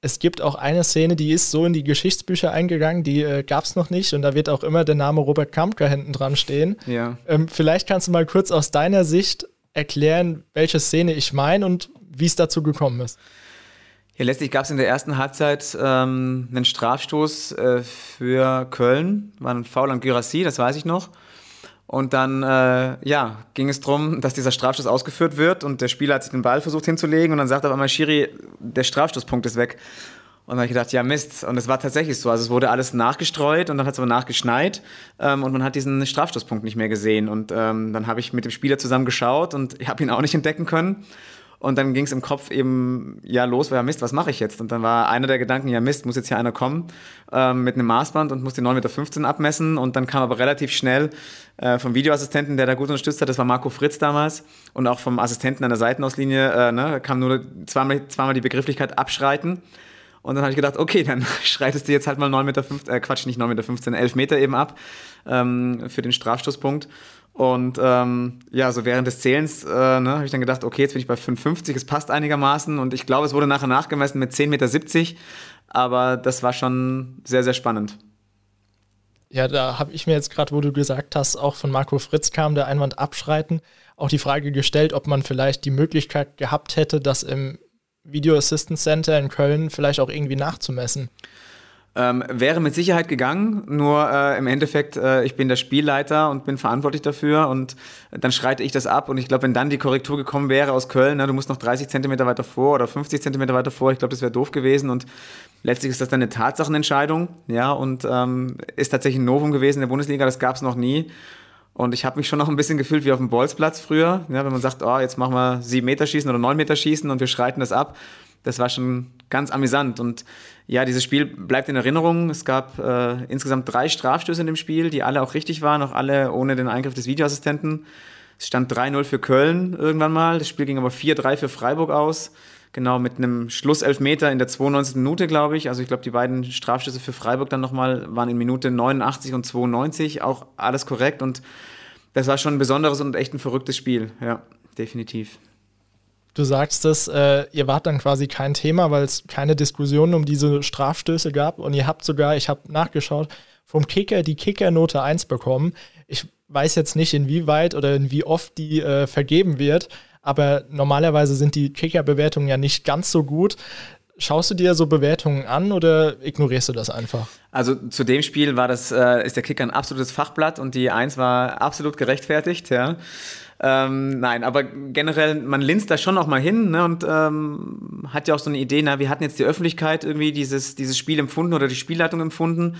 es gibt auch eine Szene, die ist so in die Geschichtsbücher eingegangen, die äh, gab es noch nicht und da wird auch immer der Name Robert Kampker hinten dran stehen. Ja. Ähm, vielleicht kannst du mal kurz aus deiner Sicht erklären, welche Szene ich meine und wie es dazu gekommen ist. Ja, letztlich gab es in der ersten Halbzeit ähm, einen Strafstoß äh, für Köln, war ein Foul an Girassi, das weiß ich noch. Und dann äh, ja, ging es darum, dass dieser Strafstoß ausgeführt wird und der Spieler hat sich den Ball versucht hinzulegen und dann sagt aber einmal Schiri, der Strafstoßpunkt ist weg. Und dann habe ich gedacht, ja Mist. Und es war tatsächlich so. Also es wurde alles nachgestreut und dann hat es aber nachgeschneit ähm, und man hat diesen Strafstoßpunkt nicht mehr gesehen. Und ähm, dann habe ich mit dem Spieler zusammen geschaut und ich habe ihn auch nicht entdecken können. Und dann ging es im Kopf eben ja los, ja Mist, was mache ich jetzt? Und dann war einer der Gedanken, ja Mist, muss jetzt hier einer kommen ähm, mit einem Maßband und muss die 9,15 Meter abmessen. Und dann kam aber relativ schnell äh, vom Videoassistenten, der da gut unterstützt hat, das war Marco Fritz damals, und auch vom Assistenten an der Seitenauslinie, äh, ne, kam nur zweimal, zweimal die Begrifflichkeit abschreiten. Und dann habe ich gedacht, okay, dann schreitest du jetzt halt mal 9,15 Meter, äh, Quatsch, nicht 9,15 Meter, 11 Meter eben ab ähm, für den Strafstoßpunkt. Und ähm, ja, so während des Zählens äh, ne, habe ich dann gedacht, okay, jetzt bin ich bei 5,50, es passt einigermaßen. Und ich glaube, es wurde nachher nachgemessen mit 10,70 Meter. Aber das war schon sehr, sehr spannend. Ja, da habe ich mir jetzt gerade, wo du gesagt hast, auch von Marco Fritz kam der Einwand abschreiten, auch die Frage gestellt, ob man vielleicht die Möglichkeit gehabt hätte, das im Video Assistance Center in Köln vielleicht auch irgendwie nachzumessen. Ähm, wäre mit Sicherheit gegangen, nur äh, im Endeffekt, äh, ich bin der Spielleiter und bin verantwortlich dafür und dann schreite ich das ab und ich glaube, wenn dann die Korrektur gekommen wäre aus Köln, na, du musst noch 30 Zentimeter weiter vor oder 50 Zentimeter weiter vor, ich glaube, das wäre doof gewesen und letztlich ist das dann eine Tatsachenentscheidung, ja, und ähm, ist tatsächlich ein Novum gewesen in der Bundesliga, das gab es noch nie. Und ich habe mich schon noch ein bisschen gefühlt wie auf dem Bolzplatz früher, ja, wenn man sagt, oh, jetzt machen wir sieben Meter schießen oder neun Meter schießen und wir schreiten das ab das war schon ganz amüsant. Und ja, dieses Spiel bleibt in Erinnerung. Es gab äh, insgesamt drei Strafstöße in dem Spiel, die alle auch richtig waren, auch alle ohne den Eingriff des Videoassistenten. Es stand 3-0 für Köln irgendwann mal. Das Spiel ging aber 4-3 für Freiburg aus. Genau, mit einem Schlusselfmeter in der 92. Minute, glaube ich. Also ich glaube, die beiden Strafstöße für Freiburg dann nochmal waren in Minute 89 und 92. Auch alles korrekt. Und das war schon ein besonderes und echt ein verrücktes Spiel. Ja, definitiv. Du sagst es, äh, ihr wart dann quasi kein Thema, weil es keine Diskussion um diese Strafstöße gab und ihr habt sogar, ich habe nachgeschaut, vom Kicker die Kickernote 1 bekommen. Ich weiß jetzt nicht, inwieweit oder in wie oft die äh, vergeben wird, aber normalerweise sind die Kicker-Bewertungen ja nicht ganz so gut. Schaust du dir so Bewertungen an oder ignorierst du das einfach? Also zu dem Spiel war das, äh, ist der Kicker ein absolutes Fachblatt und die 1 war absolut gerechtfertigt, ja. Ähm, nein, aber generell, man linst da schon noch mal hin ne, und ähm, hat ja auch so eine Idee, na, wir hatten jetzt die Öffentlichkeit irgendwie dieses, dieses Spiel empfunden oder die Spielleitung empfunden.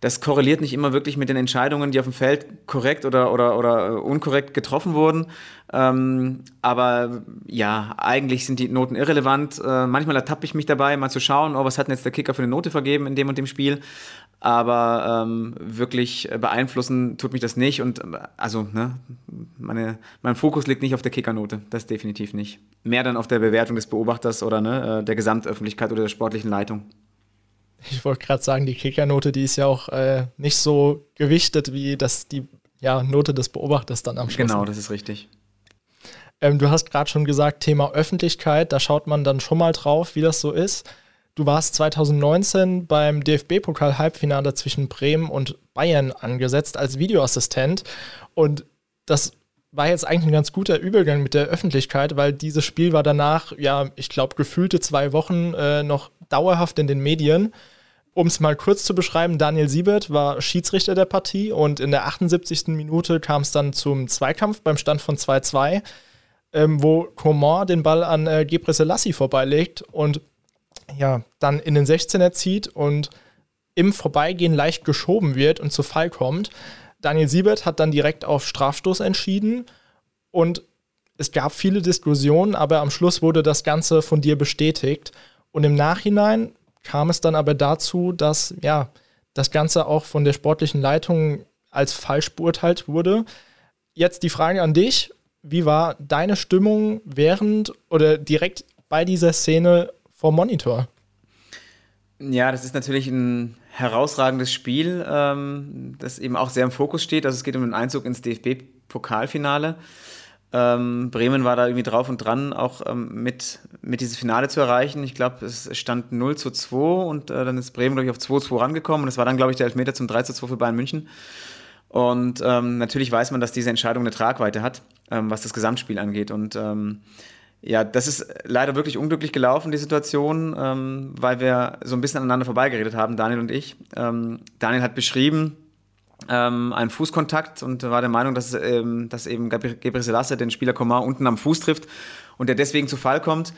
Das korreliert nicht immer wirklich mit den Entscheidungen, die auf dem Feld korrekt oder, oder, oder äh, unkorrekt getroffen wurden. Ähm, aber ja, eigentlich sind die Noten irrelevant. Äh, manchmal ertappe ich mich dabei, mal zu schauen, oh, was hat denn jetzt der Kicker für eine Note vergeben in dem und dem Spiel. aber ähm, wirklich beeinflussen tut mich das nicht und also ne, meine, mein Fokus liegt nicht auf der Kickernote, das definitiv nicht. Mehr dann auf der Bewertung des Beobachters oder ne, äh, der Gesamtöffentlichkeit oder der sportlichen Leitung. Ich wollte gerade sagen, die Kickernote, die ist ja auch äh, nicht so gewichtet wie das die ja, Note des Beobachters dann am Schluss. Genau, das ist richtig. Ähm, du hast gerade schon gesagt, Thema Öffentlichkeit, da schaut man dann schon mal drauf, wie das so ist. Du warst 2019 beim DFB-Pokal-Halbfinale zwischen Bremen und Bayern angesetzt als Videoassistent. Und das war jetzt eigentlich ein ganz guter Übergang mit der Öffentlichkeit, weil dieses Spiel war danach, ja, ich glaube, gefühlte zwei Wochen äh, noch dauerhaft in den Medien. Um es mal kurz zu beschreiben, Daniel Siebert war Schiedsrichter der Partie und in der 78. Minute kam es dann zum Zweikampf beim Stand von 2-2 ähm, wo Coman den Ball an äh, Gebre Selassie vorbeilegt und ja, dann in den 16er zieht und im Vorbeigehen leicht geschoben wird und zu Fall kommt. Daniel Siebert hat dann direkt auf Strafstoß entschieden und es gab viele Diskussionen, aber am Schluss wurde das Ganze von dir bestätigt. Und im Nachhinein kam es dann aber dazu, dass ja, das Ganze auch von der sportlichen Leitung als falsch beurteilt wurde. Jetzt die Frage an dich wie war deine Stimmung während oder direkt bei dieser Szene vor Monitor? Ja, das ist natürlich ein herausragendes Spiel, ähm, das eben auch sehr im Fokus steht. Also es geht um den Einzug ins DFB-Pokalfinale. Ähm, Bremen war da irgendwie drauf und dran, auch ähm, mit, mit dieses Finale zu erreichen. Ich glaube, es stand 0 zu 2 und äh, dann ist Bremen, glaube ich, auf 2 zu 2 rangekommen und es war dann, glaube ich, der Elfmeter zum 3 zu 2 für Bayern München. Und ähm, natürlich weiß man, dass diese Entscheidung eine Tragweite hat, ähm, was das Gesamtspiel angeht. Und ähm, ja, das ist leider wirklich unglücklich gelaufen, die Situation, ähm, weil wir so ein bisschen aneinander vorbeigeredet haben, Daniel und ich. Ähm, Daniel hat beschrieben, ähm, einen Fußkontakt und war der Meinung, dass, ähm, dass eben Gabriel Selassie den Spieler Komar unten am Fuß trifft und der deswegen zu Fall kommt.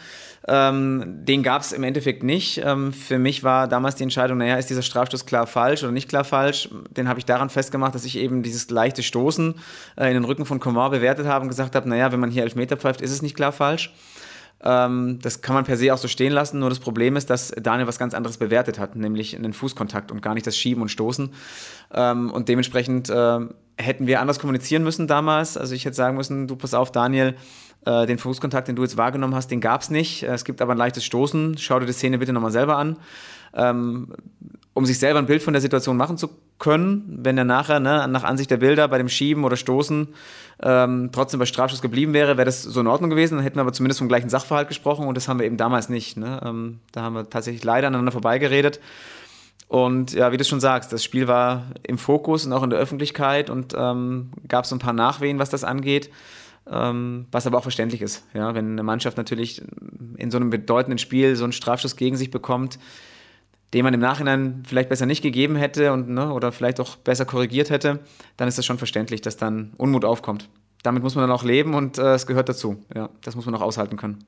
Ähm, den gab es im Endeffekt nicht. Ähm, für mich war damals die Entscheidung, naja, ist dieser Strafstoß klar falsch oder nicht klar falsch? Den habe ich daran festgemacht, dass ich eben dieses leichte Stoßen äh, in den Rücken von Komar bewertet habe und gesagt habe, naja, wenn man hier Elfmeter pfeift, ist es nicht klar falsch. Ähm, das kann man per se auch so stehen lassen. Nur das Problem ist, dass Daniel was ganz anderes bewertet hat, nämlich einen Fußkontakt und gar nicht das Schieben und Stoßen. Ähm, und dementsprechend äh, hätten wir anders kommunizieren müssen damals. Also ich hätte sagen müssen, du pass auf, Daniel, äh, den Fußkontakt, den du jetzt wahrgenommen hast, den gab es nicht. Es gibt aber ein leichtes Stoßen. Schau dir die Szene bitte nochmal selber an. Ähm, um sich selber ein Bild von der Situation machen zu können, wenn er nachher ne, nach Ansicht der Bilder bei dem Schieben oder Stoßen ähm, trotzdem bei Strafschuss geblieben wäre, wäre das so in Ordnung gewesen. Dann hätten wir aber zumindest vom gleichen Sachverhalt gesprochen und das haben wir eben damals nicht. Ne? Ähm, da haben wir tatsächlich leider aneinander vorbeigeredet. Und ja, wie du schon sagst, das Spiel war im Fokus und auch in der Öffentlichkeit und ähm, gab so ein paar Nachwehen, was das angeht. Ähm, was aber auch verständlich ist. Ja? Wenn eine Mannschaft natürlich in so einem bedeutenden Spiel so einen Strafschuss gegen sich bekommt, den man im Nachhinein vielleicht besser nicht gegeben hätte und, ne, oder vielleicht auch besser korrigiert hätte, dann ist das schon verständlich, dass dann Unmut aufkommt. Damit muss man dann auch leben und äh, es gehört dazu. Ja, das muss man auch aushalten können.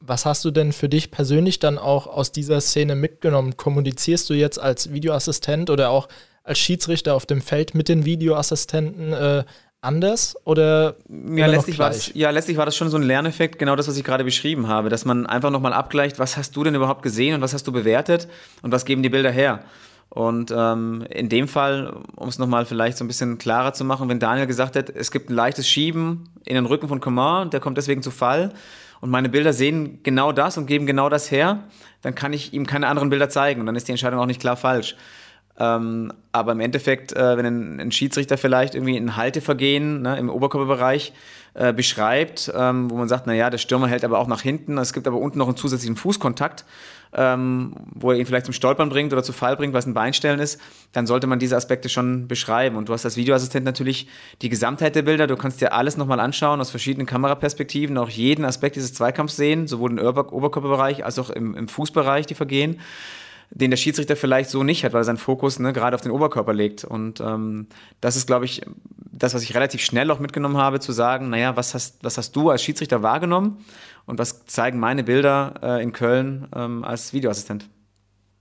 Was hast du denn für dich persönlich dann auch aus dieser Szene mitgenommen? Kommunizierst du jetzt als Videoassistent oder auch als Schiedsrichter auf dem Feld mit den Videoassistenten? Äh, anders oder ja letztlich, war das, ja, letztlich war das schon so ein Lerneffekt, genau das, was ich gerade beschrieben habe, dass man einfach nochmal abgleicht, was hast du denn überhaupt gesehen und was hast du bewertet und was geben die Bilder her. Und ähm, in dem Fall, um es nochmal vielleicht so ein bisschen klarer zu machen, wenn Daniel gesagt hat, es gibt ein leichtes Schieben in den Rücken von Coman, der kommt deswegen zu Fall und meine Bilder sehen genau das und geben genau das her, dann kann ich ihm keine anderen Bilder zeigen und dann ist die Entscheidung auch nicht klar falsch. Ähm, aber im Endeffekt, äh, wenn ein, ein, Schiedsrichter vielleicht irgendwie ein Haltevergehen ne, im Oberkörperbereich äh, beschreibt, ähm, wo man sagt, naja, der Stürmer hält aber auch nach hinten, es gibt aber unten noch einen zusätzlichen Fußkontakt, ähm, wo er ihn vielleicht zum Stolpern bringt oder zu Fall bringt, was ein Beinstellen ist, dann sollte man diese Aspekte schon beschreiben. Und du hast als Videoassistent natürlich die Gesamtheit der Bilder, du kannst dir alles nochmal anschauen aus verschiedenen Kameraperspektiven, auch jeden Aspekt dieses Zweikampfs sehen, sowohl im Oberkörperbereich als auch im, im Fußbereich, die Vergehen den der Schiedsrichter vielleicht so nicht hat, weil er seinen Fokus ne, gerade auf den Oberkörper legt. Und ähm, das ist, glaube ich, das, was ich relativ schnell auch mitgenommen habe, zu sagen, naja, was hast, was hast du als Schiedsrichter wahrgenommen und was zeigen meine Bilder äh, in Köln ähm, als Videoassistent?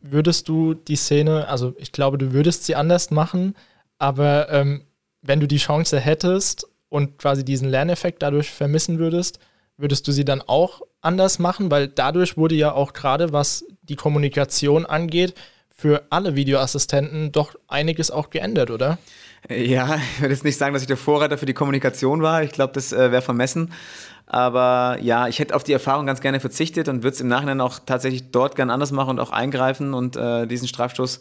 Würdest du die Szene, also ich glaube, du würdest sie anders machen, aber ähm, wenn du die Chance hättest und quasi diesen Lerneffekt dadurch vermissen würdest, würdest du sie dann auch anders machen? Weil dadurch wurde ja auch gerade, was die Kommunikation angeht, für alle Videoassistenten doch einiges auch geändert, oder? Ja, ich würde jetzt nicht sagen, dass ich der Vorreiter für die Kommunikation war. Ich glaube, das äh, wäre vermessen. Aber ja, ich hätte auf die Erfahrung ganz gerne verzichtet und würde es im Nachhinein auch tatsächlich dort gern anders machen und auch eingreifen und äh, diesen Strafstoß,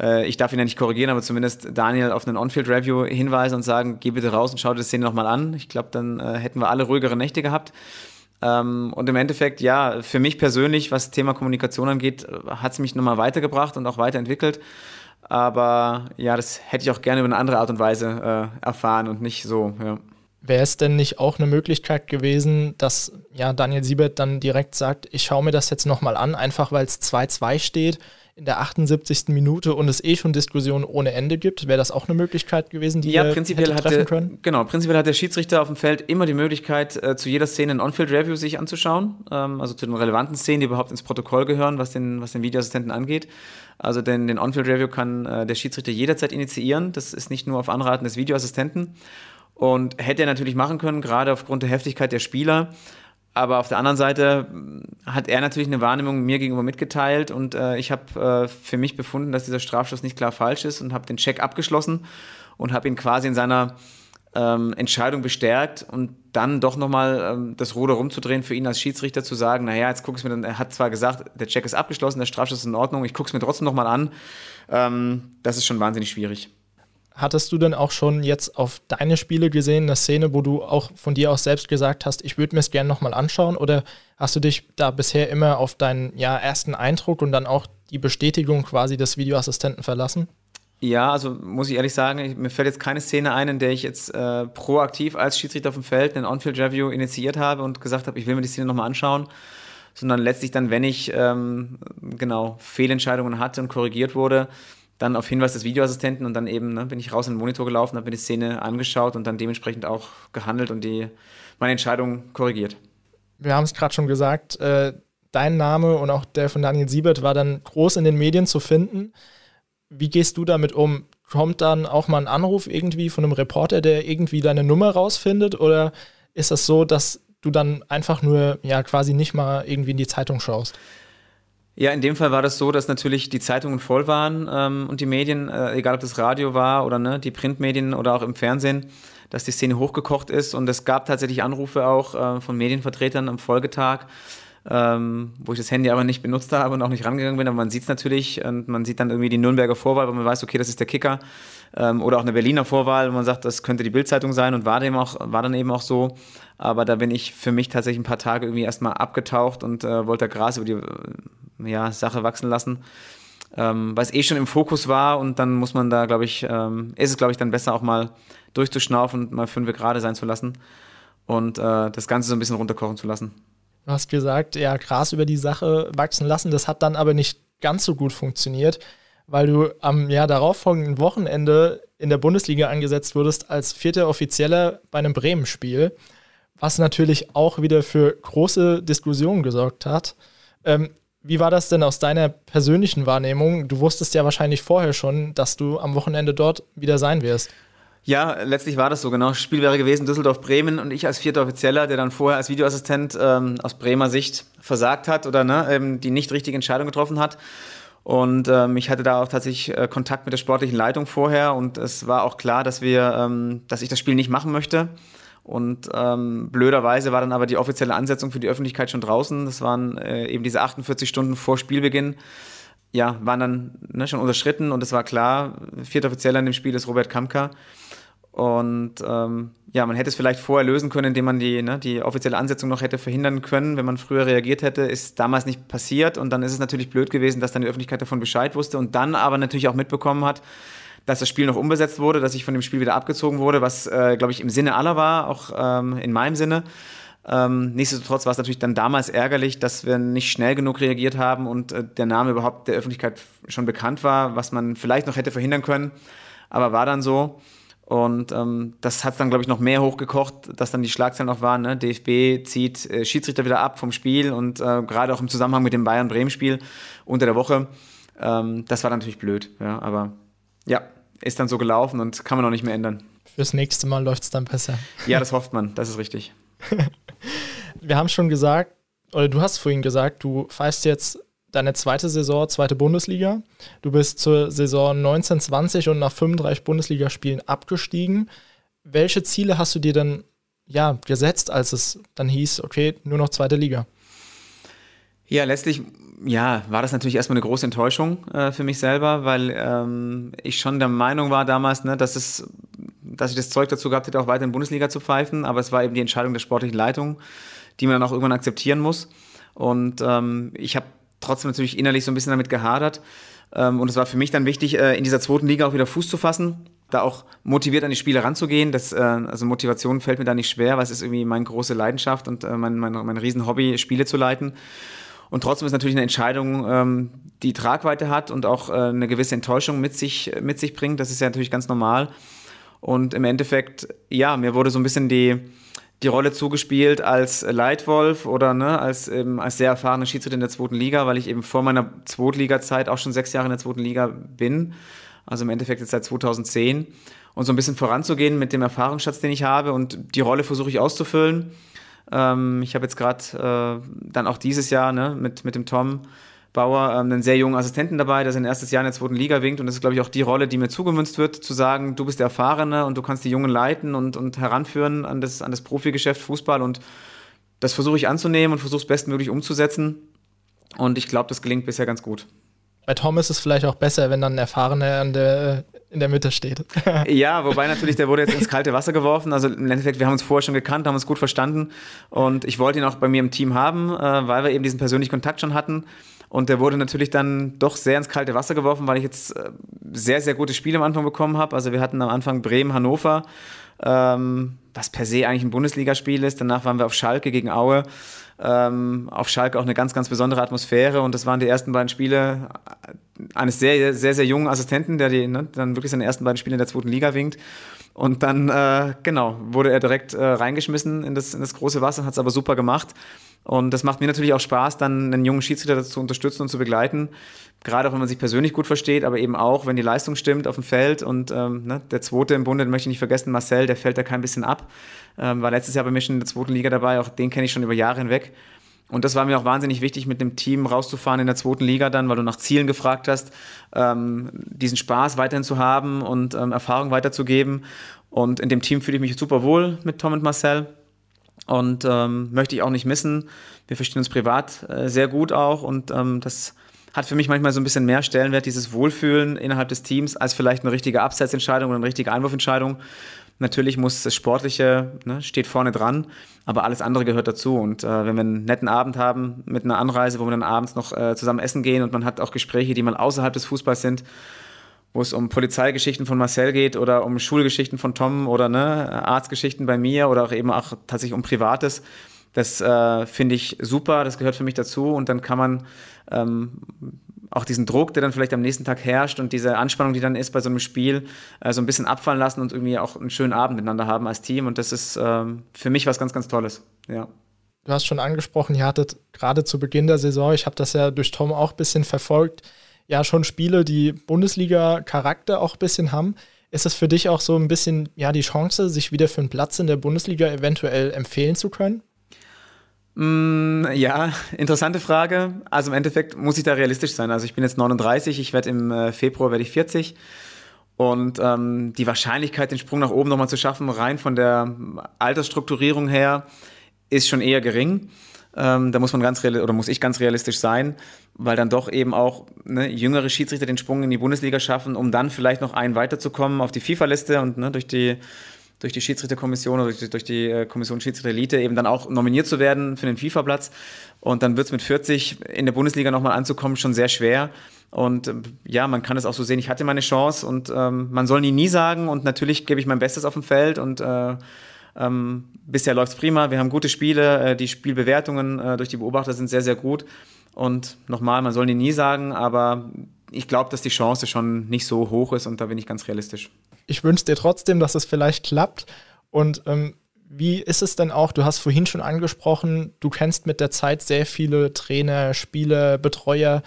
äh, ich darf ihn ja nicht korrigieren, aber zumindest Daniel auf einen On-Field-Review hinweisen und sagen, geh bitte raus und schau dir die Szene nochmal an. Ich glaube, dann äh, hätten wir alle ruhigere Nächte gehabt. Ähm, und im Endeffekt, ja, für mich persönlich, was Thema Kommunikation angeht, hat es mich nochmal weitergebracht und auch weiterentwickelt. Aber ja, das hätte ich auch gerne über eine andere Art und Weise äh, erfahren und nicht so, ja. Wäre es denn nicht auch eine Möglichkeit gewesen, dass ja, Daniel Siebert dann direkt sagt, ich schaue mir das jetzt nochmal an, einfach weil es 2-2 steht in der 78. Minute und es eh schon Diskussionen ohne Ende gibt? Wäre das auch eine Möglichkeit gewesen, die ja, prinzipiell hätte treffen können? Genau, prinzipiell hat der Schiedsrichter auf dem Feld immer die Möglichkeit, äh, zu jeder Szene ein On-Field-Review sich anzuschauen, ähm, also zu den relevanten Szenen, die überhaupt ins Protokoll gehören, was den, was den Videoassistenten angeht. Also den, den On-Field-Review kann äh, der Schiedsrichter jederzeit initiieren. Das ist nicht nur auf Anraten des Videoassistenten. Und hätte er natürlich machen können, gerade aufgrund der Heftigkeit der Spieler. Aber auf der anderen Seite hm, hat er natürlich eine Wahrnehmung mir gegenüber mitgeteilt und äh, ich habe äh, für mich befunden, dass dieser Strafschuss nicht klar falsch ist und habe den Check abgeschlossen und habe ihn quasi in seiner ähm, Entscheidung bestärkt und dann doch nochmal ähm, das Ruder rumzudrehen für ihn als Schiedsrichter zu sagen, naja, jetzt guck es mir dann, er hat zwar gesagt, der Check ist abgeschlossen, der Strafschuss ist in Ordnung, ich gucke es mir trotzdem nochmal an. Ähm, das ist schon wahnsinnig schwierig. Hattest du denn auch schon jetzt auf deine Spiele gesehen, eine Szene, wo du auch von dir aus selbst gesagt hast, ich würde mir es gerne nochmal anschauen? Oder hast du dich da bisher immer auf deinen ja, ersten Eindruck und dann auch die Bestätigung quasi des Videoassistenten verlassen? Ja, also muss ich ehrlich sagen, mir fällt jetzt keine Szene ein, in der ich jetzt äh, proaktiv als Schiedsrichter auf dem Feld einen On-Field-Review initiiert habe und gesagt habe, ich will mir die Szene nochmal anschauen, sondern letztlich dann, wenn ich ähm, genau Fehlentscheidungen hatte und korrigiert wurde, dann auf Hinweis des Videoassistenten und dann eben ne, bin ich raus in den Monitor gelaufen, habe mir die Szene angeschaut und dann dementsprechend auch gehandelt und die, meine Entscheidung korrigiert. Wir haben es gerade schon gesagt, äh, dein Name und auch der von Daniel Siebert war dann groß in den Medien zu finden. Wie gehst du damit um? Kommt dann auch mal ein Anruf irgendwie von einem Reporter, der irgendwie deine Nummer rausfindet? Oder ist das so, dass du dann einfach nur ja quasi nicht mal irgendwie in die Zeitung schaust? Ja, in dem Fall war das so, dass natürlich die Zeitungen voll waren ähm, und die Medien, äh, egal ob das Radio war oder ne, die Printmedien oder auch im Fernsehen, dass die Szene hochgekocht ist. Und es gab tatsächlich Anrufe auch äh, von Medienvertretern am Folgetag, ähm, wo ich das Handy aber nicht benutzt habe und auch nicht rangegangen bin. Aber man sieht es natürlich und man sieht dann irgendwie die Nürnberger Vorwahl, wo man weiß, okay, das ist der Kicker. Ähm, oder auch eine Berliner Vorwahl, wo man sagt, das könnte die Bildzeitung sein und war, dem auch, war dann eben auch so. Aber da bin ich für mich tatsächlich ein paar Tage irgendwie erstmal abgetaucht und äh, wollte Gras über die ja, Sache wachsen lassen. Ähm, weil es eh schon im Fokus war und dann muss man da, glaube ich, ähm, ist es, glaube ich, dann besser auch mal durchzuschnaufen und mal fünf gerade sein zu lassen und äh, das Ganze so ein bisschen runterkochen zu lassen. Du hast gesagt, ja, Gras über die Sache wachsen lassen, das hat dann aber nicht ganz so gut funktioniert, weil du am ja, darauffolgenden Wochenende in der Bundesliga angesetzt wurdest als vierter Offizieller bei einem Bremen-Spiel, was natürlich auch wieder für große Diskussionen gesorgt hat. Ähm, wie war das denn aus deiner persönlichen Wahrnehmung? Du wusstest ja wahrscheinlich vorher schon, dass du am Wochenende dort wieder sein wirst. Ja, letztlich war das so, genau. Spiel wäre gewesen Düsseldorf-Bremen und ich als vierter Offizieller, der dann vorher als Videoassistent ähm, aus Bremer Sicht versagt hat oder ne, ähm, die nicht richtige Entscheidung getroffen hat. Und ähm, ich hatte da auch tatsächlich äh, Kontakt mit der sportlichen Leitung vorher und es war auch klar, dass wir, ähm, dass ich das Spiel nicht machen möchte. Und ähm, blöderweise war dann aber die offizielle Ansetzung für die Öffentlichkeit schon draußen. Das waren äh, eben diese 48 Stunden vor Spielbeginn. Ja, waren dann ne, schon unterschritten und es war klar, vierter Offizieller in dem Spiel ist Robert Kamka. Und ähm, ja, man hätte es vielleicht vorher lösen können, indem man die, ne, die offizielle Ansetzung noch hätte verhindern können, wenn man früher reagiert hätte. Ist damals nicht passiert und dann ist es natürlich blöd gewesen, dass dann die Öffentlichkeit davon Bescheid wusste und dann aber natürlich auch mitbekommen hat, dass das Spiel noch umbesetzt wurde, dass ich von dem Spiel wieder abgezogen wurde, was, äh, glaube ich, im Sinne aller war, auch ähm, in meinem Sinne. Ähm, nichtsdestotrotz war es natürlich dann damals ärgerlich, dass wir nicht schnell genug reagiert haben und äh, der Name überhaupt der Öffentlichkeit schon bekannt war, was man vielleicht noch hätte verhindern können, aber war dann so. Und ähm, das hat dann, glaube ich, noch mehr hochgekocht, dass dann die Schlagzeilen noch waren. Ne? DFB zieht äh, Schiedsrichter wieder ab vom Spiel und äh, gerade auch im Zusammenhang mit dem Bayern-Bremen-Spiel unter der Woche. Ähm, das war natürlich blöd, ja, aber ja, ist dann so gelaufen und kann man auch nicht mehr ändern. Fürs nächste Mal läuft es dann besser. Ja, das hofft man, das ist richtig. Wir haben schon gesagt, oder du hast vorhin gesagt, du pfeifst jetzt deine zweite Saison, zweite Bundesliga. Du bist zur Saison 1920 und nach 35 Bundesligaspielen abgestiegen. Welche Ziele hast du dir dann ja, gesetzt, als es dann hieß, okay, nur noch zweite Liga? Ja, letztlich ja, war das natürlich erstmal eine große Enttäuschung äh, für mich selber, weil ähm, ich schon der Meinung war damals, ne, dass, es, dass ich das Zeug dazu gehabt hätte, auch weiter in Bundesliga zu pfeifen. Aber es war eben die Entscheidung der sportlichen Leitung, die man dann auch irgendwann akzeptieren muss. Und ähm, ich habe trotzdem natürlich innerlich so ein bisschen damit gehadert. Ähm, und es war für mich dann wichtig, äh, in dieser zweiten Liga auch wieder Fuß zu fassen, da auch motiviert an die Spiele ranzugehen. Das, äh, also Motivation fällt mir da nicht schwer, weil es ist irgendwie meine große Leidenschaft und äh, mein, mein, mein Riesenhobby, Spiele zu leiten. Und trotzdem ist natürlich eine Entscheidung, ähm, die Tragweite hat und auch äh, eine gewisse Enttäuschung mit sich, mit sich bringt. Das ist ja natürlich ganz normal. Und im Endeffekt, ja, mir wurde so ein bisschen die, die Rolle zugespielt als Leitwolf oder ne, als, eben, als sehr erfahrener Schiedsrichter in der zweiten Liga, weil ich eben vor meiner Zweitliga-Zeit auch schon sechs Jahre in der zweiten Liga bin. Also im Endeffekt jetzt seit 2010. Und so ein bisschen voranzugehen mit dem Erfahrungsschatz, den ich habe. Und die Rolle versuche ich auszufüllen. Ähm, ich habe jetzt gerade äh, dann auch dieses Jahr ne, mit, mit dem Tom Bauer ähm, einen sehr jungen Assistenten dabei, der sein erstes Jahr in der zweiten Liga winkt. Und das ist, glaube ich, auch die Rolle, die mir zugemünzt wird, zu sagen, du bist der Erfahrene und du kannst die Jungen leiten und, und heranführen an das, an das Profigeschäft Fußball. Und das versuche ich anzunehmen und versuche es bestmöglich umzusetzen. Und ich glaube, das gelingt bisher ganz gut. Bei Tom ist es vielleicht auch besser, wenn dann ein Erfahrener an der, in der Mitte steht. ja, wobei natürlich, der wurde jetzt ins kalte Wasser geworfen. Also im Endeffekt, wir haben uns vorher schon gekannt, haben uns gut verstanden. Und ich wollte ihn auch bei mir im Team haben, äh, weil wir eben diesen persönlichen Kontakt schon hatten. Und der wurde natürlich dann doch sehr ins kalte Wasser geworfen, weil ich jetzt äh, sehr, sehr gute Spiele am Anfang bekommen habe. Also wir hatten am Anfang Bremen, Hannover, ähm, was per se eigentlich ein Bundesligaspiel ist. Danach waren wir auf Schalke gegen Aue. Ähm, auf Schalke auch eine ganz, ganz besondere Atmosphäre. Und das waren die ersten beiden Spiele eines sehr, sehr, sehr jungen Assistenten, der die, ne, dann wirklich seine ersten beiden Spiele in der zweiten Liga winkt. Und dann, äh, genau, wurde er direkt äh, reingeschmissen in das, in das große Wasser, hat es aber super gemacht. Und das macht mir natürlich auch Spaß, dann einen jungen Schiedsrichter zu unterstützen und zu begleiten. Gerade auch, wenn man sich persönlich gut versteht, aber eben auch, wenn die Leistung stimmt auf dem Feld. Und ähm, ne, der zweite im Bunde, den möchte ich nicht vergessen, Marcel, der fällt da kein bisschen ab. Ähm, war letztes Jahr bei mir schon in der zweiten Liga dabei, auch den kenne ich schon über Jahre hinweg. Und das war mir auch wahnsinnig wichtig, mit dem Team rauszufahren in der zweiten Liga dann, weil du nach Zielen gefragt hast, ähm, diesen Spaß weiterhin zu haben und ähm, Erfahrung weiterzugeben. Und in dem Team fühle ich mich super wohl mit Tom und Marcel und ähm, möchte ich auch nicht missen. Wir verstehen uns privat äh, sehr gut auch und ähm, das hat für mich manchmal so ein bisschen mehr Stellenwert, dieses Wohlfühlen innerhalb des Teams, als vielleicht eine richtige Abseitsentscheidung oder eine richtige Einwurfentscheidung. Natürlich muss das Sportliche, ne, steht vorne dran, aber alles andere gehört dazu. Und äh, wenn wir einen netten Abend haben mit einer Anreise, wo wir dann abends noch äh, zusammen essen gehen und man hat auch Gespräche, die mal außerhalb des Fußballs sind, wo es um Polizeigeschichten von Marcel geht oder um Schulgeschichten von Tom oder ne, Arztgeschichten bei mir oder auch eben auch tatsächlich um Privates. Das äh, finde ich super, das gehört für mich dazu und dann kann man ähm, auch diesen Druck, der dann vielleicht am nächsten Tag herrscht und diese Anspannung, die dann ist bei so einem Spiel, äh, so ein bisschen abfallen lassen und irgendwie auch einen schönen Abend miteinander haben als Team. Und das ist ähm, für mich was ganz, ganz Tolles. Ja. Du hast schon angesprochen, ihr hattet gerade zu Beginn der Saison, ich habe das ja durch Tom auch ein bisschen verfolgt, ja schon Spiele, die Bundesliga-Charakter auch ein bisschen haben. Ist es für dich auch so ein bisschen ja die Chance, sich wieder für einen Platz in der Bundesliga eventuell empfehlen zu können? Mm, ja, interessante Frage. Also im Endeffekt muss ich da realistisch sein. Also ich bin jetzt 39, ich werde im äh, Februar werde ich 40. Und ähm, die Wahrscheinlichkeit, den Sprung nach oben nochmal zu schaffen, rein von der Altersstrukturierung her, ist schon eher gering. Ähm, da muss man ganz oder muss ich ganz realistisch sein, weil dann doch eben auch ne, jüngere Schiedsrichter den Sprung in die Bundesliga schaffen, um dann vielleicht noch einen weiterzukommen auf die FIFA-Liste und ne, durch die durch die Schiedsrichterkommission oder durch die, durch die äh, Kommission Schiedsrichter-Elite eben dann auch nominiert zu werden für den FIFA-Platz. Und dann wird es mit 40 in der Bundesliga nochmal anzukommen schon sehr schwer. Und ähm, ja, man kann es auch so sehen, ich hatte meine Chance und ähm, man soll nie nie sagen und natürlich gebe ich mein Bestes auf dem Feld und äh, ähm, bisher läuft es prima. Wir haben gute Spiele, äh, die Spielbewertungen äh, durch die Beobachter sind sehr, sehr gut. Und nochmal, man soll nie nie sagen, aber ich glaube, dass die Chance schon nicht so hoch ist und da bin ich ganz realistisch ich wünsche dir trotzdem, dass es vielleicht klappt. Und ähm, wie ist es denn auch? Du hast vorhin schon angesprochen, du kennst mit der Zeit sehr viele Trainer, Spieler, Betreuer.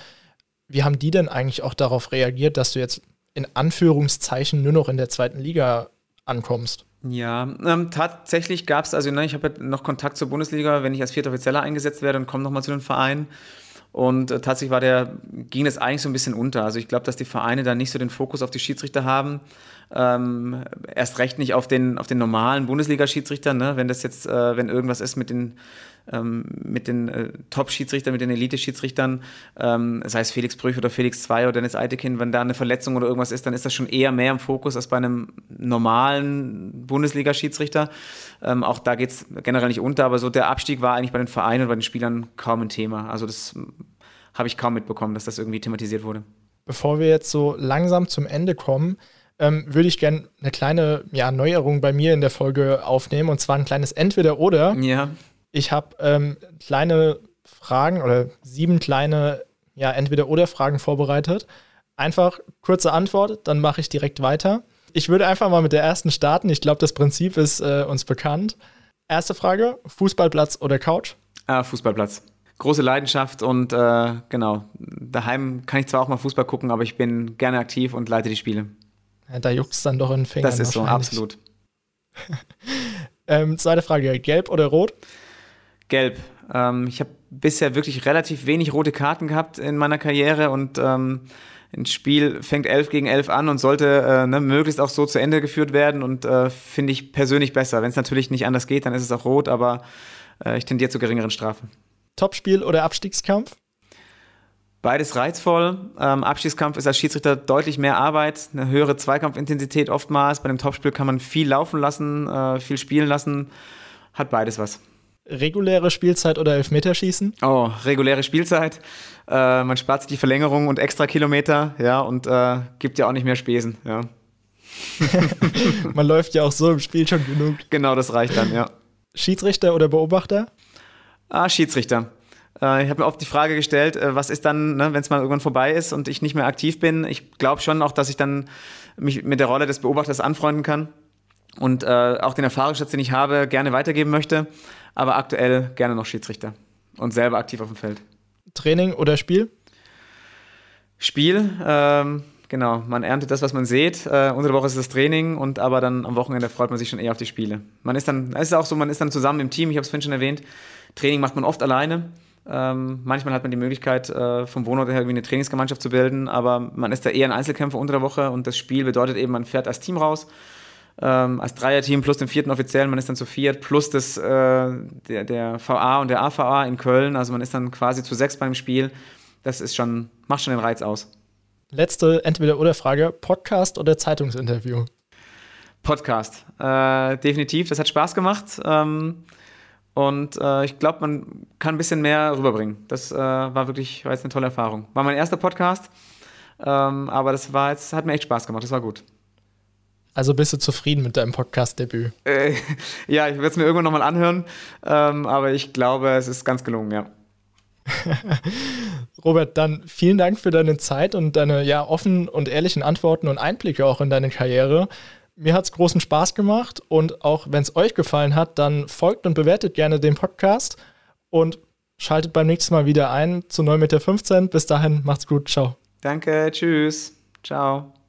Wie haben die denn eigentlich auch darauf reagiert, dass du jetzt in Anführungszeichen nur noch in der zweiten Liga ankommst? Ja, ähm, tatsächlich gab es, also ne, ich habe ja noch Kontakt zur Bundesliga, wenn ich als Vierter Offizieller eingesetzt werde und komme nochmal zu den Vereinen. Und äh, tatsächlich war der, ging das eigentlich so ein bisschen unter. Also ich glaube, dass die Vereine da nicht so den Fokus auf die Schiedsrichter haben. Ähm, erst recht nicht auf den, auf den normalen Bundesliga-Schiedsrichtern, ne? wenn das jetzt, äh, wenn irgendwas ist mit den, ähm, mit den äh, Top-Schiedsrichtern, mit den Elite-Schiedsrichtern, ähm, sei es Felix Brüch oder Felix Zwei oder Dennis Eitekin, wenn da eine Verletzung oder irgendwas ist, dann ist das schon eher mehr im Fokus als bei einem normalen Bundesliga-Schiedsrichter. Ähm, auch da geht es generell nicht unter, aber so der Abstieg war eigentlich bei den Vereinen und bei den Spielern kaum ein Thema. Also das habe ich kaum mitbekommen, dass das irgendwie thematisiert wurde. Bevor wir jetzt so langsam zum Ende kommen, ähm, würde ich gerne eine kleine ja, Neuerung bei mir in der Folge aufnehmen und zwar ein kleines Entweder-Oder. Ja. Ich habe ähm, kleine Fragen oder sieben kleine ja, Entweder-Oder-Fragen vorbereitet. Einfach kurze Antwort, dann mache ich direkt weiter. Ich würde einfach mal mit der ersten starten. Ich glaube, das Prinzip ist äh, uns bekannt. Erste Frage: Fußballplatz oder Couch? Ah, Fußballplatz. Große Leidenschaft und äh, genau. Daheim kann ich zwar auch mal Fußball gucken, aber ich bin gerne aktiv und leite die Spiele. Ja, da juckt es dann doch in den Fingern. Das ist so, absolut. ähm, zweite Frage: Gelb oder Rot? Gelb. Ähm, ich habe bisher wirklich relativ wenig rote Karten gehabt in meiner Karriere und ähm, ein Spiel fängt 11 gegen 11 an und sollte äh, ne, möglichst auch so zu Ende geführt werden und äh, finde ich persönlich besser. Wenn es natürlich nicht anders geht, dann ist es auch rot, aber äh, ich tendiere zu geringeren Strafen. Topspiel oder Abstiegskampf? Beides reizvoll. Ähm, Abstiegskampf ist als Schiedsrichter deutlich mehr Arbeit, eine höhere Zweikampfintensität oftmals. Bei einem Topspiel kann man viel laufen lassen, äh, viel spielen lassen. Hat beides was. Reguläre Spielzeit oder Elfmeterschießen? Oh, reguläre Spielzeit. Äh, man spart sich die Verlängerung und extra Kilometer, ja, und äh, gibt ja auch nicht mehr Spesen, ja. man läuft ja auch so im Spiel schon genug. Genau, das reicht dann, ja. Schiedsrichter oder Beobachter? Ah, Schiedsrichter. Äh, ich habe mir oft die Frage gestellt, äh, was ist dann, ne, wenn es mal irgendwann vorbei ist und ich nicht mehr aktiv bin. Ich glaube schon auch, dass ich dann mich mit der Rolle des Beobachters anfreunden kann und äh, auch den Erfahrungsschatz, den ich habe, gerne weitergeben möchte. Aber aktuell gerne noch Schiedsrichter und selber aktiv auf dem Feld. Training oder Spiel? Spiel, ähm, genau. Man erntet das, was man sieht. Äh, unter der Woche ist das Training und aber dann am Wochenende freut man sich schon eher auf die Spiele. Man ist dann, es ist auch so, man ist dann zusammen im Team, ich habe es vorhin schon erwähnt. Training macht man oft alleine. Ähm, manchmal hat man die Möglichkeit, äh, vom Wohnort her irgendwie eine Trainingsgemeinschaft zu bilden, aber man ist da eher ein Einzelkämpfer unter der Woche und das Spiel bedeutet eben, man fährt als Team raus, ähm, als Dreierteam plus den vierten Offiziellen, man ist dann zu viert, plus das, äh, der, der VA und der AVA in Köln, also man ist dann quasi zu sechs beim Spiel. Das ist schon, macht schon den Reiz aus. Letzte Entweder-Oder-Frage: Podcast oder Zeitungsinterview? Podcast. Äh, definitiv, das hat Spaß gemacht. Ähm, und äh, ich glaube, man kann ein bisschen mehr rüberbringen. Das äh, war wirklich war jetzt eine tolle Erfahrung. War mein erster Podcast, ähm, aber das war jetzt, hat mir echt Spaß gemacht. Das war gut. Also bist du zufrieden mit deinem Podcast-Debüt? Äh, ja, ich werde es mir irgendwann nochmal anhören, ähm, aber ich glaube, es ist ganz gelungen, ja. Robert, dann vielen Dank für deine Zeit und deine ja offenen und ehrlichen Antworten und Einblicke auch in deine Karriere. Mir hat es großen Spaß gemacht und auch wenn es euch gefallen hat, dann folgt und bewertet gerne den Podcast und schaltet beim nächsten Mal wieder ein zu 9,15 Meter. Bis dahin, macht's gut, ciao. Danke, tschüss, ciao.